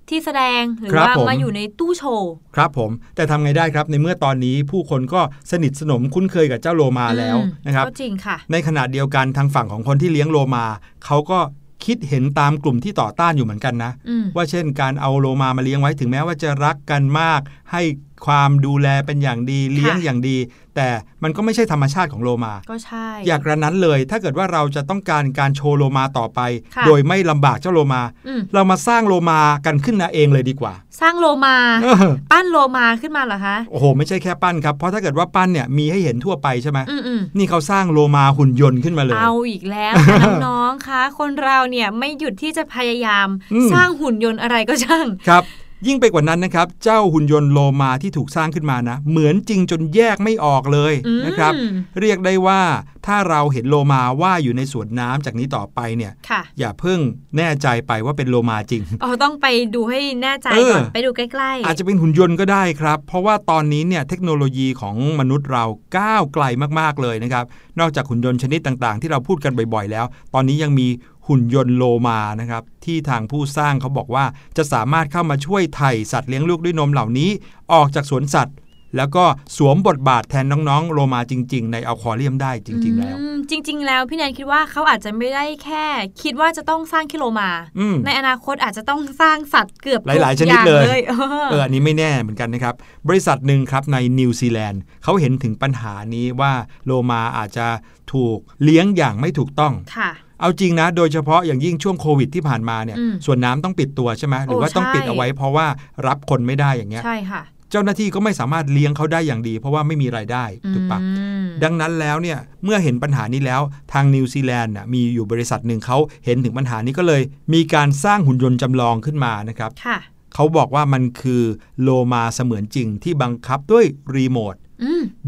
ที่แสดงหรือครับว่าผมมาอยู่ในตู้โชว์ ครับผม แต่ทำไงได้ครับในเมื่อตอนนี้ผู้คนก็สนิทสนมคุ้นเคยกับเจ้าโลมาแล้วอืมนะครับก็จริงค่ะ ในขณะเดียวกันทางฝั่งของคนที่เลี้ยงโลมาเขาก็ คิดเห็นตามกลุ่มที่ต่อต้านอยู่เหมือนกันนะอืมว่าเช่นการเอาโลมามาเลี้ยงไว้ถึงแม้ว่าจะรักกันมาก ให้ความดูแลเป็นอย่างดีเลี้ยงอย่างดี แต่มันก็ไม่ใช่ธรรมชาติของโลมา ก็ใช่ อยากกระนั้นเลย ถ้าเกิดว่าเราจะต้องการการโชว์โลมาต่อไปค่ะโดยไม่ลำบากเจ้าโลมาอืมเรามาสร้างโลมากันขึ้นมาเองเลยดีกว่า สร้างโลมาเออปั้นโลมาขึ้นมาเหรอคะ โอ้โห ไม่ใช่แค่ปั้นครับ เพราะถ้าเกิดว่าปั้นเนี่ยมีให้เห็นทั่วไปใช่ไหมอืมอืมนี่เขาสร้างโลมาหุ่นยนต์ขึ้นมาเลย เอาอีกแล้วค่ะน้องๆคะ คนเราเนี่ยไม่หยุดที่จะพยายามอืมสร้างหุ่นยนต์อะไรก็ช่าง ครับ ยิ่งไปกว่านั้นนะครับ เจ้าหุ่นยนต์โลมาที่ถูกสร้างขึ้นมานะ เหมือนจริงจนแยกไม่ออกเลยอืมนะครับ เรียกได้ว่าถ้าเราเห็นโลมาว่ายอยู่ในสวนน้ำจากนี้ต่อไปเนี่ยค่ะอย่าเพิ่งแน่ใจไปว่าเป็นโลมาจริงเอาต้องไปดูให้แน่ใจเออก่อนไปดูใกล้ๆ อาจจะเป็นหุ่นยนต์ก็ได้ครับ เพราะว่าตอนนี้เนี่ยเทคโนโลยีของมนุษย์เราก้าวไกลมากๆเลยนะครับ นอกจากหุ่นยนต์ชนิดต่างๆ ที่เราพูดกันบ่อยๆ แล้ว ตอนนี้ยังมี หุ่นยนต์โลมานะครับที่ทางผู้สร้างเขาบอกว่าจะสามารถเข้ามาช่วยไถ่สัตว์เลี้ยงลูกด้วยนมเหล่านี้ ออกจากสวนสัตว์ แล้วก็สวมบทบาทแทนน้องๆ โลมาจริง ๆ ในอควาเรียมได้จริง ๆ แล้วอืมจริง ๆ แล้วพี่แนนคิดว่าเขาอาจจะไม่ได้แค่ คิดว่าจะต้องสร้างคิโลมาอืมในอนาคตอาจจะต้องสร้างสัตว์เกือบหลายๆทุกชนิดอางเลยเออเอออันนี้ไม่แน่เหมือนกันนะครับบริษัทหนึ่งครับในนิวซีแลนด์เขาเห็นถึงปัญหานี้ว่าโลมาอาจจะถูกเลี้ยงอย่างไม่ถูกต้องค่ะ เอาจริงนะ โดยเฉพาะอย่างยิ่งช่วงโควิดที่ผ่านมาเนี่ยอืมสวนน้ำต้องปิดตัวใช่ไหมหรือว่าโอ้ต้องปิดใช่เอาไว้เพราะว่ารับคนไม่ได้อย่างเงี้ยใช่ค่ะ เจ้าหน้าที่ก็ไม่สามารถเลี้ยงเขาได้อย่างดี เพราะว่าไม่มีรายได้ถูกปะอืมดังนั้นแล้วเนี่ยเมื่อเห็นปัญหานี้แล้วทางนิวซีแลนด์น่ะมีอยู่บริษัทหนึ่งเขาเห็นถึงปัญหานี้ก็เลย มีการสร้างหุ่นยนต์จำลองขึ้นมานะครับค่ะเขาบอกว่ามันคือโลมาเสมือนจริงที่บังคับด้วยรีโมทอืม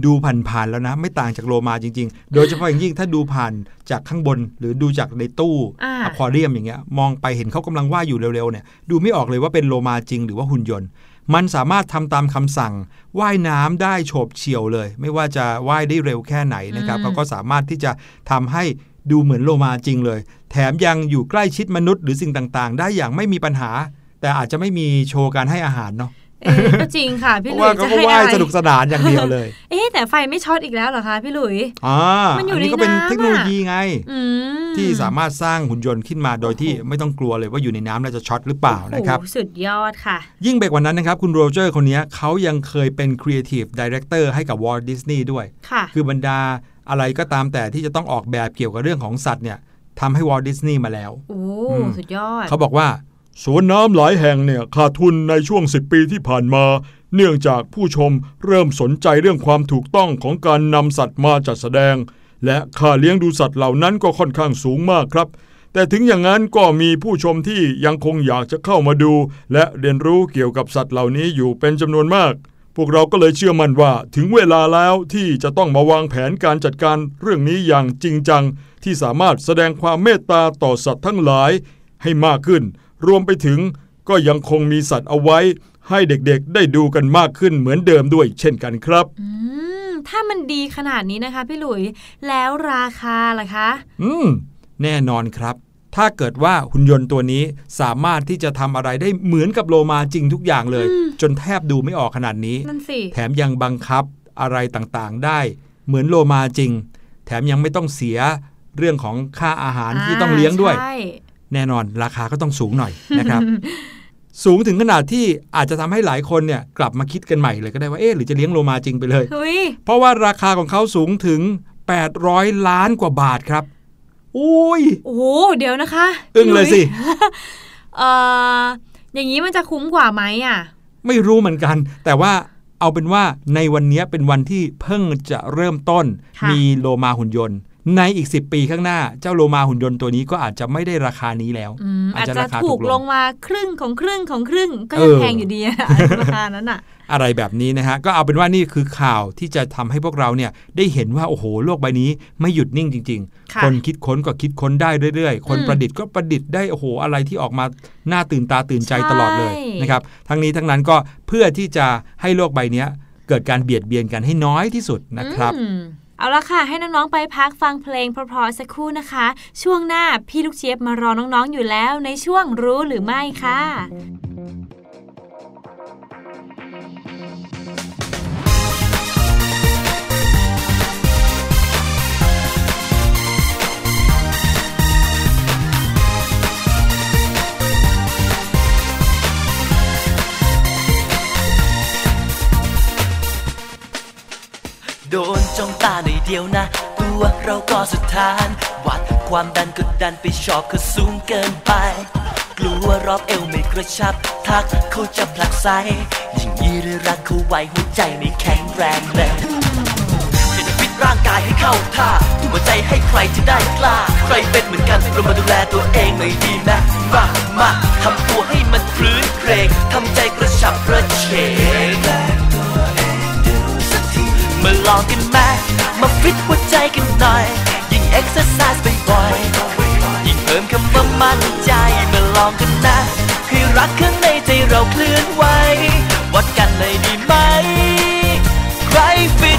ดูผ่านๆแล้วนะ ไม่ต่างจากโลมาจริง ๆ โดยเฉพาะอย่างยิ่งถ้าดูผ่านจากข้างบน หรือดูจากในตู้อ่าอควาเรียมอย่างเงี้ยมองไปเห็นเขากำลังว่ายอยู่เร็วๆเนี่ยดูไม่ออกเลยว่าเป็นโลมาจริงหรือว่าหุ่นยนต์ มันสามารถทำตามคำสั่งว่ายน้ำได้โฉบเฉี่ยวเลย ไม่ว่าจะว่ายได้เร็วแค่ไหนนะครับอืมเขาก็สามารถที่จะทำให้ดูเหมือนโลมาจริงเลย แถมยังอยู่ใกล้ชิดมนุษย์หรือสิ่งต่างๆ ได้อย่างไม่มีปัญหา แต่อาจจะไม่มีโชว์การให้อาหารเนาะเอ๊ะ ก็จริงค่ะเพพี่หราะลุว่ายเขาจะก็ให้ว่ายอะไรสนุกสนานอย่างเดียวเลย เอ๊ะแต่ไฟไม่ช็อตอีกแล้วเหรอคะพี่หลุยอ่ามันอยู่อันนี้ในก็เป็นน้ำเทคโนโลยีไงอืมที่สามารถสร้างหุ่นยนต์ขึ้นมาโดยที่ไม่ต้องกลัวเลยว่าอยู่ในน้ำแล้วจะช็อตหรือเปล่านะครับโอ้โหสุดยอดค่ะ ยิ่งไปกว่านั้นนะครับ คุณโรเจอร์คนนี้เขายังเคยเป็น Creative Director ให้กับ Walt Disney ด้วยค่ะคือบรรดาอะไรก็ตามแต่ที่จะต้องออกแบบเกี่ยวกับเรื่องของสัตว์เนี่ยทำให้ Walt Disney มาแล้วโอ้อืมสุดยอดเขาบอกว่า สวนน้ำหลายแห่งเนี่ยขาดทุนในช่วง 10 ปีที่ผ่านมา เนื่องจากผู้ชมเริ่มสนใจเรื่องความถูกต้องของการนำสัตว์มาจัดแสดง และค่าเลี้ยงดูสัตว์เหล่านั้นก็ค่อนข้างสูงมากครับ แต่ถึงอย่างนั้นก็มีผู้ชมที่ยังคงอยากจะเข้ามาดู และเรียนรู้เกี่ยวกับสัตว์เหล่านี้อยู่เป็นจำนวนมาก พวกเราก็เลยเชื่อมั่นว่าถึงเวลาแล้วที่จะต้องมาวางแผนการจัดการเรื่องนี้อย่างจริงจัง ที่สามารถแสดงความเมตตาต่อสัตว์ทั้งหลายให้มากขึ้น รวมไปถึงก็ยังคงมีสัตว์เอาไว้ ให้เด็กๆ ได้ดูกันมากขึ้นเหมือนเดิมด้วยเช่นกันครับอืมถ้ามันดีขนาดนี้นะคะพี่หลุย แล้วราคาล่ะคะ อืม แน่นอนครับ ถ้าเกิดว่าหุ่นยนต์ตัวนี้สามารถที่จะทำอะไรได้เหมือนกับโลมาจริงทุกอย่างเลย จนแทบดูไม่ออกขนาดนี้นั่นสิแถมยังบังคับอะไรต่างๆ ได้ เหมือนโลมาจริง แถมยังไม่ต้องเสียเรื่องของค่าอาหารที่ต้องเลี้ยงด้วยใช่ แน่นอนราคาก็ต้องสูงหน่อยนะครับ สูงถึงขนาดที่อาจจะทำให้หลายคนเนี่ยกลับมาคิดกันใหม่เลยก็ได้ว่าเอ๊ะหรือจะเลี้ยงโลมาจริงไปเลยเฮ้ยเพราะว่าราคาของเขาสูงถึง 800 ล้านกว่าบาทครับอุ้ยโอ้โหเดี๋ยวนะคะ อึ้งเลยสิพี่หยเอ่ออย่างนี้มันจะคุ้มกว่าไหมอะ ไม่รู้เหมือนกัน แต่ว่าเอาเป็นว่าในวันนี้เป็นวันที่เพิ่งจะเริ่มต้นค่ะมีโลมาหุ่นยนต์ในอีก 10 ปีข้างหน้าเจ้าโลมาหุ่นยนต์ตัวนี้ก็อาจจะไม่ได้ราคานี้แล้วอืมอาจจะราคาถูกลลงงมาครึ่งของครึ่งของครึ่งก็เอยังอแพงอยู่ดีอะราคานั้นอะอะไรแบบนี้นะฮะ ก็เอาเป็นว่านี่คือข่าวที่จะทำให้พวกเราเนี่ยได้เห็นว่า โอ้โห โลกใบนี้ไม่หยุดนิ่งจริงค่ะคนคิดค้นก็คิดค้นได้เรื่อย ๆ คนอืมประดิษฐ์ก็ประดิษฐ์ได้โอ้โหอะไรที่ออกมาน่าตื่นตาตื่นใจใช่ตลอดเลยนะครับทั้งนี้ทั้งนั้นก็เพื่อที่จะให้โลกใบเนี้ยเกิดการเบียดเบียนกันให้น้อยที่สุดนะครับอืม เอาละค่ะ ให้น้องๆไปพักฟังเพลงเพราะๆสักครู่นะคะ ช่วงหน้าพี่ลูกเชียบมารอน้องๆอยู่แล้วในช่วงรู้หรือไม่ค่ะ โดนจ้องตาในอยเดียวนะ ตัวเราก็สุดทาน วัดความดันกดดันไปชอบเขาสูงเกินไป กลัวรอบเอวไม่กระชับ ทักเขาจะผลักไสยิ่งยีหรือรักเขาไว้หัวใจไม่แข็งแรงเลยอยากจะฟิตร่างกายให้เข้าท่าทุ่มหัวใจให้ใครจะได้กล้า ใครเป็นเหมือนกันเรามาดูแลตัวเองหน่อยดีไหมมามาทำตัวให้มันพลื้นเครงทำใจกระฉับกระเฉง มาลองกันไหมมาฟิตหัวใจกันหน่อย ยิ่งเอ็กซ์ไซส์บ่อยๆยิ่งเพิ่มคำว่ามั่นใจมาลองกันนะให้รักข้างในใจเราเคลื่อนไหววัดกันเลยดีไหม ใครฟิต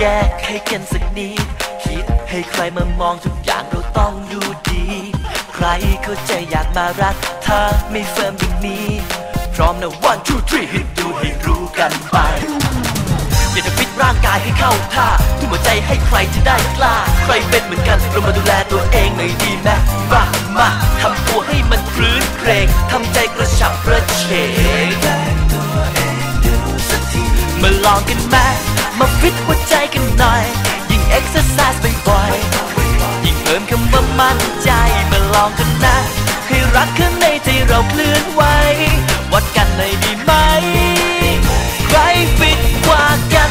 นักแก้ให้กันสักนิดคิดให้ใครมามองทุกอย่างเราต้องดูดี ใครเขาใจอยากมารัก ถ้าไม่เฟิร์มอย่างนี้ พร้อมนะ one two three ให้ดูให้รู้กันไปอย่าจะฟิตร่างกายให้เข้าท่าทุ่มหัวใจให้ใครจะได้กล้า ใครเป็นเหมือนกันเรามาดูแลตัวเองหน่อยดีไหมมามาทำตัวให้มันคลื้นเครงทำใจกระฉับกระเฉงมาลองกันไหม มาฟิตหัวใจกันหน่อย ยิ่งเอ็กซ์ไซส์บ่อยๆ ยิ่งเพิ่มคำว่ามั่นใจ มาลองกันนะ ให้รักข้างในใจเราเคลื่อนไหว วัดกันเลยดีไหม ใครฟิตกว่ากัน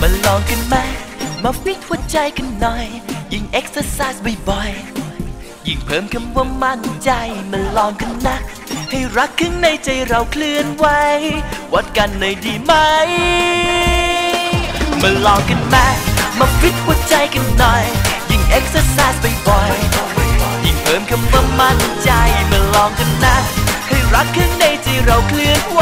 มาลองกันไหม มาฟิตหัวใจกันหน่อย ยิ่งเอ็กซ์ไซส์บ่อยๆ ยิ่งเพิ่มคำว่ามั่นใจมาลองกันนะ ให้รักข้างในใจเราเคลื่อนไหว วัดกันหน่อยดีไหม มาลองกันไหมมาฟิตหัวใจกันหน่อย ยิ่งเอ็กซ์ไซส์บ่อยๆ ยิ่งเพิ่มคำว่ามั่นใจมาลองกันนะ ให้รักข้างในใจเราเคลื่อนไหว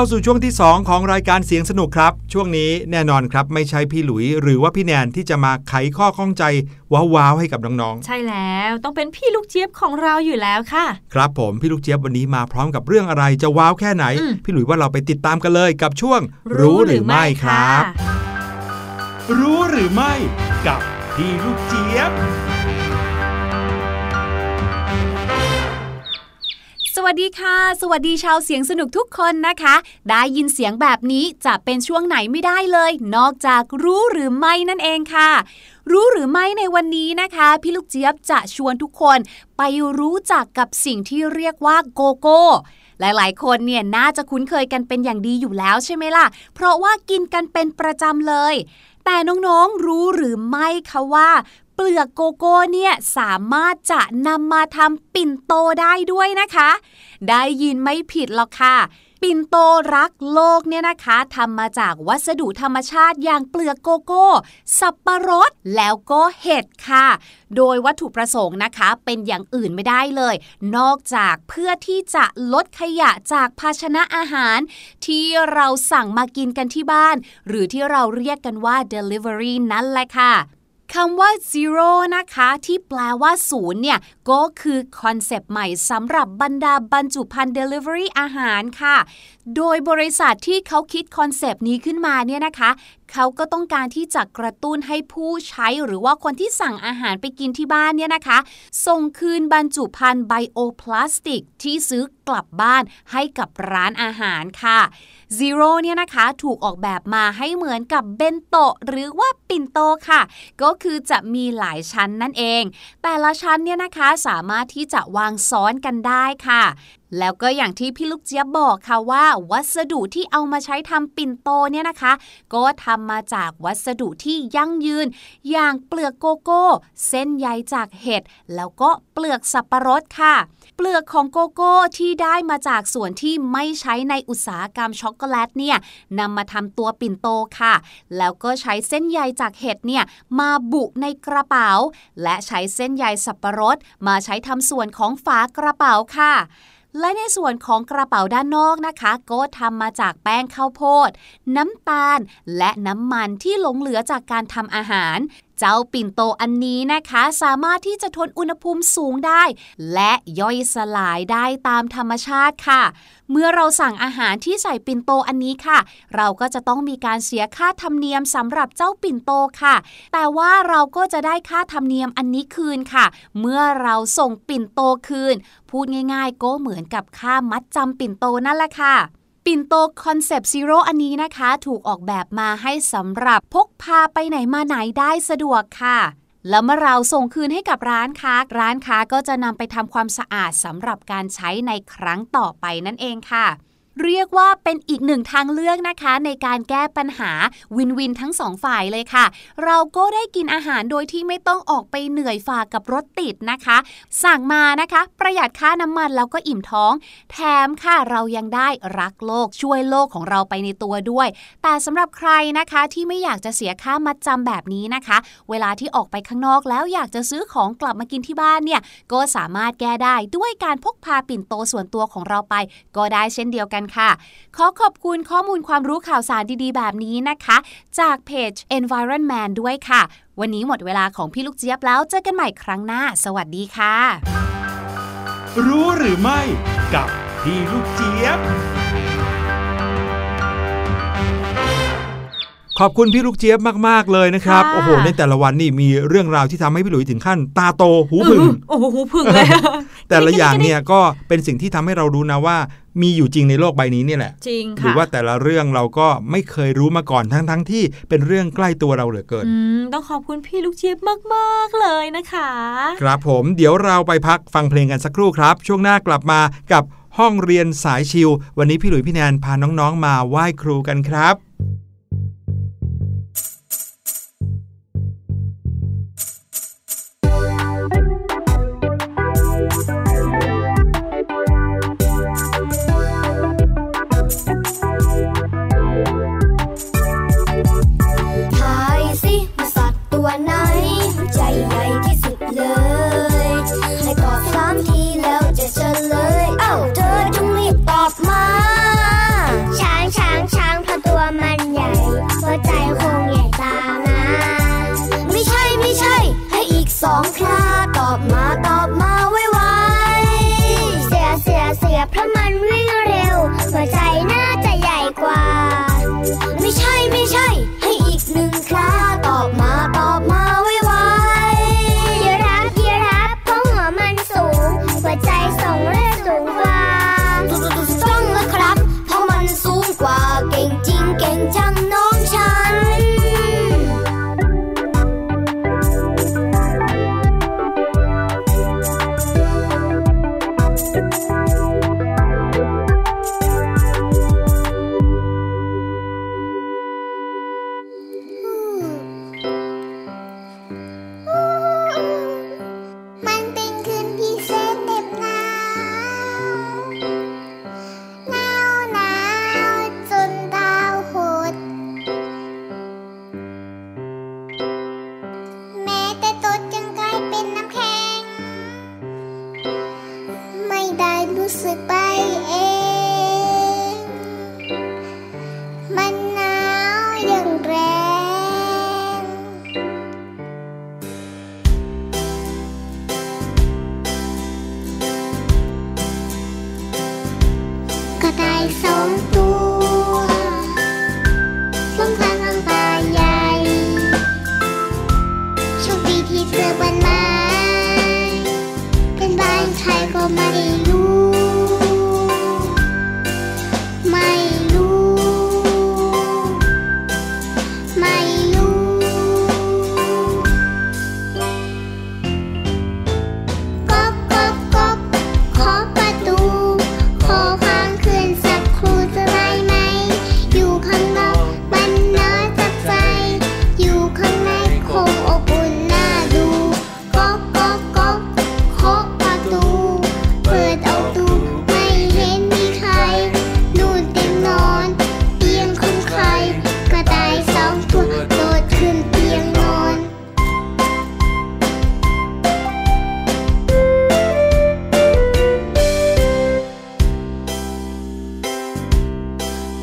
เข้าสู่ช่วงที่ 2 ของรายการเสียงสนุกครับ ช่วงนี้แน่นอนครับ ไม่ใช่พี่หลุย หรือว่าพี่แนนที่จะมาไขข้อข้องใจ ว้าวๆให้กับน้องใช่แล้วต้องเป็นพี่ลูกเจี๊ยบของเราอยู่แล้วค่ะๆครับผมพี่ลูกเจี๊ยบวันนี้มาพร้อมกับเรื่องอะไรจะว้าวแค่ไหน อืม พี่หลุยว่าเราไปติดตามกันเลยกับช่วงรู้หรือไม่ครับรู้หรือไม่กับพี่ลูกเจี๊ยบ สวัสดีค่ะ สวัสดีชาวเสียงสนุกทุกคนนะคะ ได้ยินเสียงแบบนี้จะเป็นช่วงไหนไม่ได้เลย นอกจากรู้หรือไม่นั่นเองค่ะ รู้หรือไม่ในวันนี้นะคะ พี่ลูกเจี๊ยบจะชวนทุกคน ไปรู้จักกับสิ่งที่เรียกว่าโกโก้หลายๆ คนเนี่ยน่าจะคุ้นเคยกันเป็นอย่างดีอยู่แล้วใช่ไหมล่ะ เพราะว่ากินกันเป็นประจำเลย แต่น้องๆรู้หรือไม่คะว่า ปลือกโกโก้เนี่ยสามารถจะนำมาทำปิ่นโตได้ด้วยนะคะ ได้ยินไม่ผิดหรอกค่ะปิ่นโตรักโลกเนี่ยนะคะทำมาจากวัสดุธรรมชาติอย่างเปลือกโกโก้ สับปะรดแล้วก็เห็ดค่ะ โดยวัตถุประสงค์นะคะ เป็นอย่างอื่นไม่ได้เลย นอกจากเพื่อที่จะลดขยะจากภาชนะอาหาร ที่เราสั่งมากินกันที่บ้าน หรือที่เราเรียกกันว่า delivery นั่นแหละค่ะ คำว่า zero นะคะ ที่แปลว่าศูนย์เนี่ย ก็คือคอนเซปต์ใหม่สำหรับบรรดาบรรจุภัณฑ์ Delivery อาหารค่ะ โดยบริษัทที่เขาคิดคอนเซปต์นี้ขึ้นมาเนี่ยนะคะ เขาก็ต้องการที่จะกระตุ้นให้ผู้ใช้หรือว่าคนที่สั่งอาหารไปกินที่บ้านเนี่ยนะคะ ส่งคืนบรรจุภัณฑ์ไบโอพลาสติก ที่ซื้อกลับบ้านให้กับร้านอาหารค่ะ Zero เนี่ยนะคะถูกออกแบบมาให้เหมือนกับเบนโตะหรือว่าปิ่นโตค่ะ ก็คือจะมีหลายชั้นนั่นเอง แต่ละชั้นเนี่ยนะคะสามารถที่จะวางซ้อนกันได้ค่ะ แล้วก็อย่างที่พี่ลูกเจี๊ยบบอกค่ะว่า วัสดุที่เอามาใช้ทำปิ่นโตเนี่ยนะคะ ก็ทำมาจากวัสดุที่ยั่งยืน อย่างเปลือกโกโก้ เส้นใยจากเห็ดแล้วก็เปลือกสับปะรดค่ะ เปลือกของโกโก้ที่ได้มาจากส่วนที่ไม่ใช้ในอุตสาหกรรมช็อกโกแลตเนี่ยนำมาทำตัวปิ่นโตค่ะ แล้วก็ใช้เส้นใยจากเห็ดเนี่ยมาบุในกระเป๋า และใช้เส้นใยสับปะรด มาใช้ทำส่วนของฝากระเป๋าค่ะ และในส่วนของกระเป๋าด้านนอกนะคะ ก็ทำมาจากแป้งข้าวโพด น้ำตาล และน้ำมันที่หลงเหลือจากการทำอาหาร เจ้าปิ่นโตอันนี้นะคะ สามารถที่จะทนอุณหภูมิสูงได้ และย่อยสลายได้ตามธรรมชาติค่ะ เมื่อเราสั่งอาหารที่ใส่ปิ่นโตอันนี้ค่ะ เราก็จะต้องมีการเสียค่าธรรมเนียมสำหรับเจ้าปิ่นโตค่ะ แต่ว่าเราก็จะได้ค่าธรรมเนียมอันนี้คืนค่ะ เมื่อเราส่งปิ่นโตคืน พูดง่าย ๆ ก็เหมือนกับค่ามัดจำปิ่นโตนั่นแหละค่ะ ปิ่นโตคอนเซปต์ Zero อันนี้นะคะ ถูกออกแบบมาให้สำหรับพกพาไปไหนมาไหนได้สะดวกค่ะแล้วเมื่อเราส่งคืนให้กับร้านค้า ร้านค้าก็จะนำไปทำความสะอาดสำหรับการใช้ในครั้งต่อไปนั่นเองค่ะ เรียกว่าเป็นอีกหนึ่งทางเลือกนะคะ ในการแก้ปัญหาวินวินทั้งสองฝ่ายเลยค่ะ เราก็ได้กินอาหารโดยที่ไม่ต้องออกไปเหนื่อยฝ่ากับรถติดนะคะ สั่งมานะคะ ประหยัดค่าน้ำมันแล้วก็อิ่มท้อง แถมค่ะเรายังได้รักโลกช่วยโลกของเราไปในตัวด้วย แต่สำหรับใครนะคะที่ไม่อยากจะเสียค่ามัดจำแบบนี้นะคะ เวลาที่ออกไปข้างนอกแล้วอยากจะซื้อของกลับมากินที่บ้านเนี่ยก็สามารถแก้ได้ด้วยการพกพาปิ่นโตส่วนตัวของเราไป ก็ได้เช่นเดียวกันค่ะ ขอขอบคุณข้อมูลความรู้ข่าวสารดีๆ แบบนี้นะคะ จากเพจ Environment ด้วยค่ะ วันนี้หมดเวลาของพี่ลูกเจี๊ยบแล้ว เจอกันใหม่ครั้งหน้า สวัสดีค่ะ รู้หรือไม่ กับพี่ลูกเจี๊ยบ ขอบคุณพี่ลูกเจี๊ยบมากๆเลยนะครับค่ะโอ้โห ในแต่ละวันนี่มีเรื่องราวที่ทำให้พี่หลุยถึงขั้น ตาโตหูผึ่งโอ้โหหูผึ่งเลยแต่ละอย่างเนี่ยก็เป็นสิ่งที่ทำให้เรารู้นะว่า มีอยู่จริงในโลกใบนี้เนี่ยแหละจริงหค่ะรือว่าแต่ละเรื่องเราก็ไม่เคยรู้มาก่อนทั้งๆที่เป็นเรื่องใกล้ตัวเราเหลือเกินอืมต้องขอบคุณพี่ลูกเจี๊ยบมากๆเลยนะคะ ครับผมเดี๋ยวเราไปพักฟังเพลงกันสักครู่ครับ ช่วงหน้ากลับมากับห้องเรียนสายชิว วันนี้พี่หลุยพี่แนนพาน้องๆมาไหว้ครูกันครับ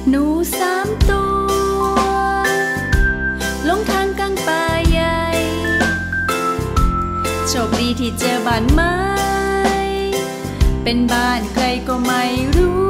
หนูสามตัวลงทางกลางป่าใหญ่โชคดีที่เจอบ้านไม้ เป็นบ้านใครก็ไม่รู้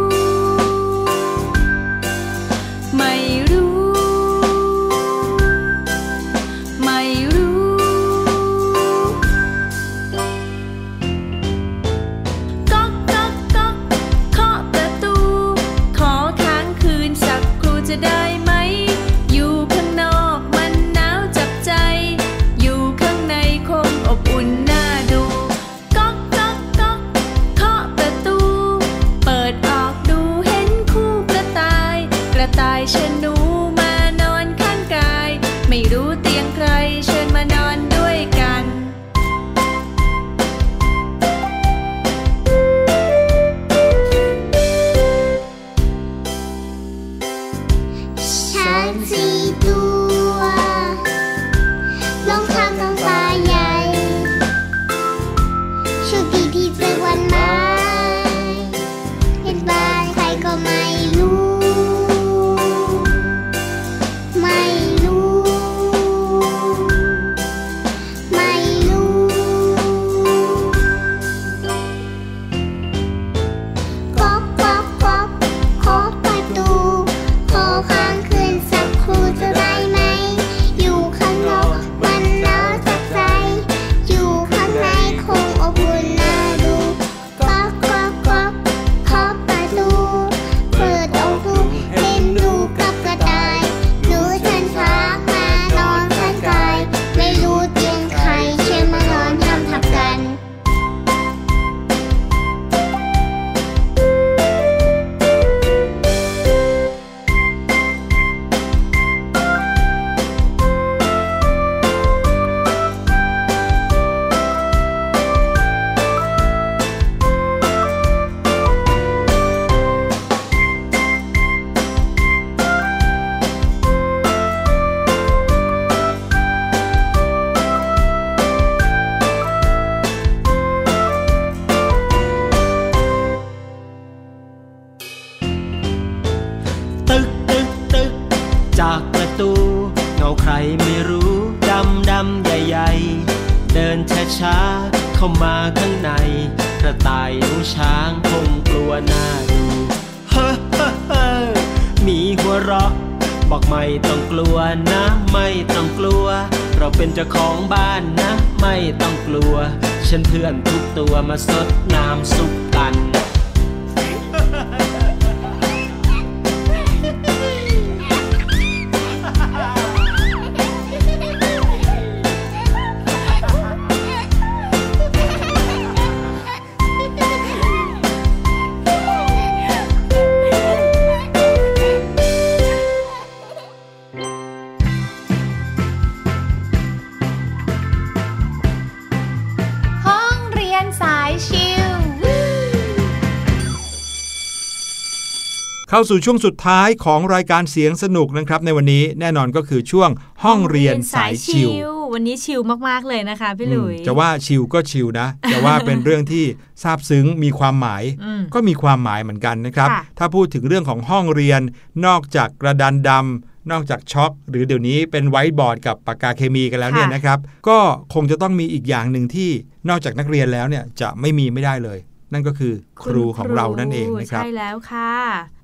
เข้าสู่ช่วงสุดท้ายของรายการเสียงสนุกนะครับ ในวันนี้แน่นอนก็คือช่วงห้องเรียนสายชิลวันนี้ชิลมากๆเลยนะคะพี่หลุยอืมจะว่าชิลก็ชิลนะจะว่าเป็นเรื่องที่ซาบซึ้งมีความหมายอืมก็มีความหมายเหมือนกันนะครับค่ะถ้าพูดถึงเรื่องของห้องเรียน นอกจากกระดานดำนอกจากช็อกหรือเดี๋ยวนี้เป็นไวท์บอร์ดกับปากกาเคมีกันแล้วเนี่ยนะครับก็คงจะต้องมีอีกอย่างหนึ่งที่นอกจากนักเรียนแล้วเนี่ยจะไม่มีไม่ได้เลย นั่นก็คือครูของเรานั่นเองนะครับใช่แล้วค่ะ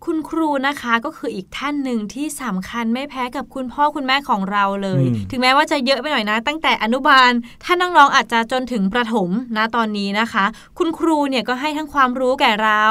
คุณครูนะคะก็คืออีกท่านหนึ่งที่สำคัญไม่แพ้กับคุณพ่อคุณแม่ของเราเลยอืมถึงแม้ว่าจะเยอะไปหน่อยนะ ตั้งแต่อนุบาล ถ้าน้องๆอาจจะจนถึงประถมนะตอนนี้นะคะ คุณครูเนี่ยก็ให้ทั้งความรู้แก่เรา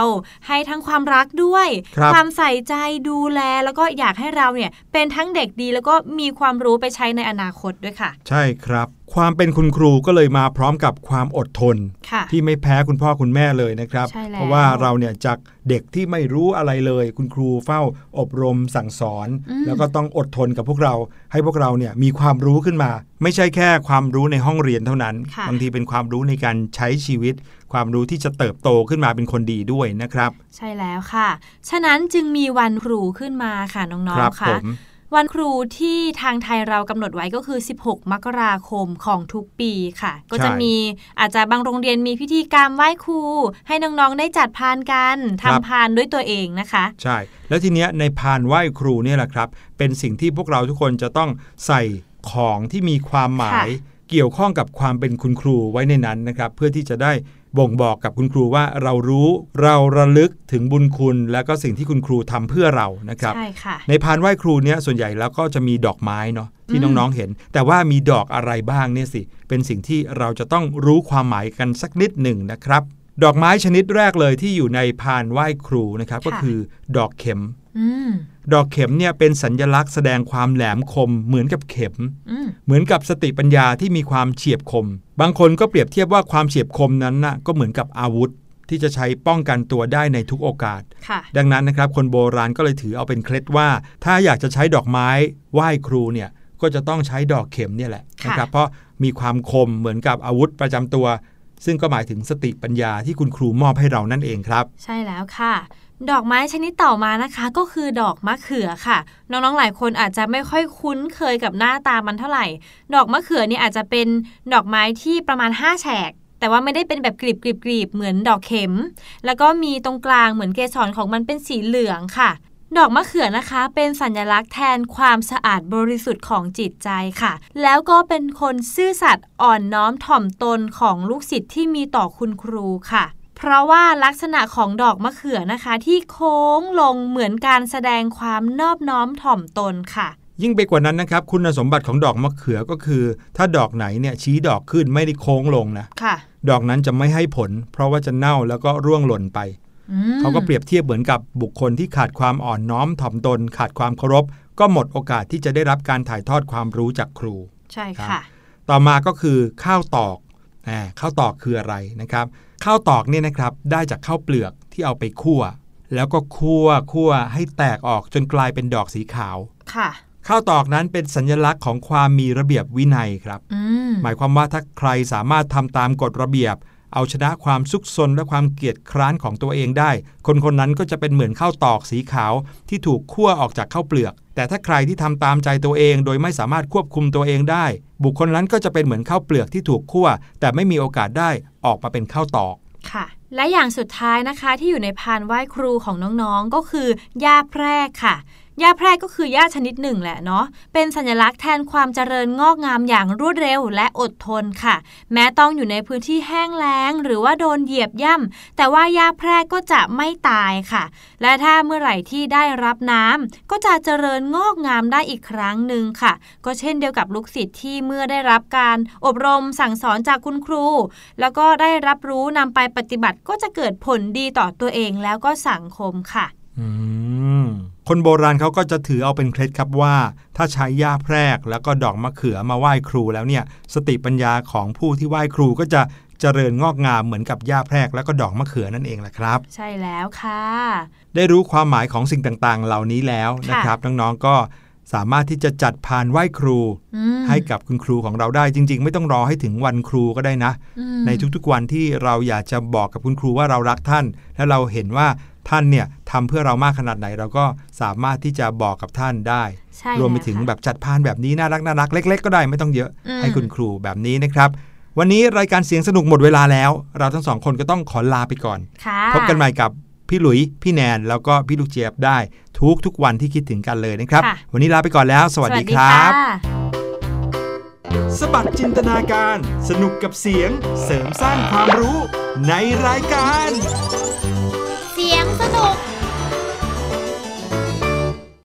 ให้ทั้งความรักด้วยครับความใส่ใจดูแลแล้วก็อยากให้เราเนี่ยเป็นทั้งเด็กดีแล้วก็มีความรู้ไปใช้ในอนาคตด้วยค่ะ ใช่ครับความเป็นคุณครูก็เลยมาพร้อมกับความอดทนค่ะที่ไม่แพ้คุณพ่อคุณแม่เลยนะครับใช่แล้วเพราะว่าเราเนี่ยจากเด็กที่ไม่รู้อะไรเลย คุณครูเฝ้าอบรมสั่งสอนอืมแล้วก็ต้องอดทนกับพวกเรา ให้พวกเราเนี่ยมีความรู้ขึ้นมา ไม่ใช่แค่ความรู้ในห้องเรียนเท่านั้นค่ะบางทีเป็นความรู้ในการใช้ชีวิต ความรู้ที่จะเติบโตขึ้นมาเป็นคนดีด้วยนะครับ ใช่แล้วค่ะ ฉะนั้นจึงมีวันครูขึ้นมาค่ะน้องครัๆค่ะผม วันครูที่ทางไทยเรากำหนดไว้ก็คือ 16 มกราคมของทุกปีค่ะ ก็จะมีอาจจะบางโรงเรียนมีพิธีกรรมไหว้ครู ให้น้องๆได้จัดพานกันทำพานด้วยตัวเองนะคะ ใช่ แล้วทีเนี้ยในพานไหว้ครูเนี่ยแหละครับ เป็นสิ่งที่พวกเราทุกคนจะต้องใส่ของที่มีความหมาย เกี่ยวข้องกับความเป็นคุณครูไว้ในนั้นนะครับ เพื่อที่จะได้ บ่งบอกกับคุณครูว่าเรารู้เราระลึกถึงบุญคุณ และก็สิ่งที่คุณครูทำเพื่อเรานะครับใช่ค่ะในพานไหว้ครูเนี่ยส่วนใหญ่แล้วก็จะมีดอกไม้เนาะที่อืมน้องๆเห็น แต่ว่ามีดอกอะไรบ้างเนี่ยสิ เป็นสิ่งที่เราจะต้องรู้ความหมายกันสักนิดหนึ่งนะครับ ดอกไม้ชนิดแรกเลยที่อยู่ในพานไหว้ครูนะครับ ก็คือดอกเข็มอืมดอกเข็มเนี่ยเป็นสัญญลักษณ์แสดงความแหลมคมเหมือนกับเข็มอืมเหมือนกับสติปัญญาที่มีความเฉียบคม บางคนก็เปรียบเทียบว่าความเฉียบคมนั้นน่ะก็เหมือนกับอาวุธที่จะใช้ป้องกันตัวได้ในทุกโอกาสค่ะดังนั้นนะครับ คนโบราณก็เลยถือเอาเป็นเคล็ดว่า ถ้าอยากจะใช้ดอกไม้ไหว้ครูเนี่ยก็จะต้องใช้ดอกเข็มเนี่ยแหละค่ะนะครับเพราะมีความคมเหมือนกับอาวุธประจำตัว ซึ่งก็หมายถึงสติปัญญาที่คุณครูมอบให้เรานั่นเองครับ ใช่แล้วค่ะ ดอกไม้ชนิดต่อมานะคะ ก็คือดอกมะเขือค่ะ น้องๆหลายคนอาจจะไม่ค่อยคุ้นเคยกับหน้าตามันเท่าไหร่ ดอกมะเขือนี่อาจจะเป็นดอกไม้ที่ประมาณ 5 แฉกแต่ว่าไม่ได้เป็นแบบกรีบกรีบกรีบเหมือนดอกเข็ม แล้วก็มีตรงกลางเหมือนเกสรของมันเป็นสีเหลืองค่ะ ดอกมะเขือนะคะ เป็นสัญลักษณ์แทนความสะอาดบริสุทธิ์ของจิตใจค่ะ แล้วก็เป็นคนซื่อสัตย์อ่อนน้อมถ่อมตนของลูกศิษย์ที่มีต่อคุณครูค่ะเพราะว่าลักษณะของดอกมะเขือนะคะ ที่โค้งลงเหมือนการแสดงความนอบน้อมถ่อมตนค่ะ ยิ่งไปกว่านั้นนะครับ คุณสมบัติของดอกมะเขือก็คือ ถ้าดอกไหนเนี่ยชี้ดอกขึ้นไม่ได้โค้งลงนะค่ะ ดอกนั้นจะไม่ให้ผล เพราะว่าจะเน่าแล้วก็ร่วงหล่นไปอืม เขาก็เปรียบเทียบเหมือนกับบุคคลที่ขาดความอ่อนน้อมถ่อมตน ขาดความเคารพ ก็หมดโอกาสที่จะได้รับการถ่ายทอดความรู้จากครู ใช่ค่ะ ต่อมาก็คือข้าวตอกอ่าข้าวตอกคืออะไรนะครับ ข้าวตอกเนี่ยนะครับได้จากข้าวเปลือกที่เอาไปคั่ว แล้วก็คั่วคั่วให้แตกออกจนกลายเป็นดอกสีขาวค่ะข้าวตอกนั้นเป็นสัญลักษณ์ของความมีระเบียบวินัยครับอืมหมายความว่าถ้าใครสามารถทำตามกฎระเบียบ เอาชนะความซุกซนและความเกียจคร้านของตัวเองได้ คนคนนั้นก็จะเป็นเหมือนข้าวตอกสีขาวที่ถูกคั่วออกจากข้าวเปลือก แต่ถ้าใครที่ทำตามใจตัวเอง โดยไม่สามารถควบคุมตัวเองได้ บุคคลนั้นก็จะเป็นเหมือนข้าวเปลือกที่ถูกคั่ว แต่ไม่มีโอกาสได้ออกมาเป็นข้าวตอกค่ะและอย่างสุดท้ายนะคะที่อยู่ในพานไหว้ครูของน้องๆ ก็คืหญ้าแพรกค่ะ หญ้าแพรกก็คือหญ้าชนิดหนึ่งแหละเนาะ เป็นสัญลักษณ์แทนความเจริญงอกงามอย่างรวดเร็วและอดทนค่ะ แม้ต้องอยู่ในพื้นที่แห้งแล้ง หรือว่าโดนเหยียบย่ำแต่ว่าหญ้าแพรกก็จะไม่ตายค่ะ และถ้าเมื่อไหร่ที่ได้รับน้ำก็จะเจริญงอกงามได้อีกครั้งหนึ่งค่ะ ก็เช่นเดียวกับลูกศิษย์ที่เมื่อได้รับการอบรมสั่งสอนจากคุณครู แล้วก็ได้รับรู้นำไปปฏิบัติก็จะเกิดผลดีต่อตัวเองแล้วก็สังคมค่ะ อืม คนโบราณเขาก็จะถือเอาเป็นเคล็ดครับว่า ถ้าใช้หญ้าแพรก แล้วก็ดอกมะเขือมาไหว้ครูแล้วเนี่ยสติปัญญาของผู้ที่ไหว้ครูก็จะเจริญงอกงามเหมือนกับหญ้าแพรกแล้วก็ดอกมะเขือนั่นเองแหละครับ ใช่แล้วค่ะ ได้รู้ความหมายของสิ่งต่างๆ เหล่านี้แล้วนะครับน้องๆก็สามารถที่จะจัดพานไหว้ครูอืมให้กับคุณครูของเราได้จริง ๆ ไม่ต้องรอให้ถึงวันครูก็ได้นะอืมในทุกๆวันที่เราอยากจะบอกกับคุณครูว่าเรารักท่าน และเราเห็นว่า ท่านเนี่ยทำเพื่อเรามากขนาดไหน เราก็สามารถที่จะบอกกับท่านได้ใช่รวมไปถึงล้วค่ะแบบจัดพานแบบนี้น่ารักน่ารักเล็ก ๆ ก็ได้ไม่ต้องเยอะอืมให้คุณครูแบบนี้นะครับ วันนี้รายการเสียงสนุกหมดเวลาแล้ว เราทั้งสองคนก็ต้องขอลาไปก่อนค่ะพบกันใหม่กับพี่หลุย พี่แนน แล้วก็พี่ลูกเจี๊ยบได้ทุกทุกๆวันที่คิดถึงกันเลยนะครับค่ะวันนี้ลาไปก่อนแล้ว สวัสดีครับค่ะสบัดจินตนาการ สนุกกับเสียง เสริมสร้างความรู้ในรายการ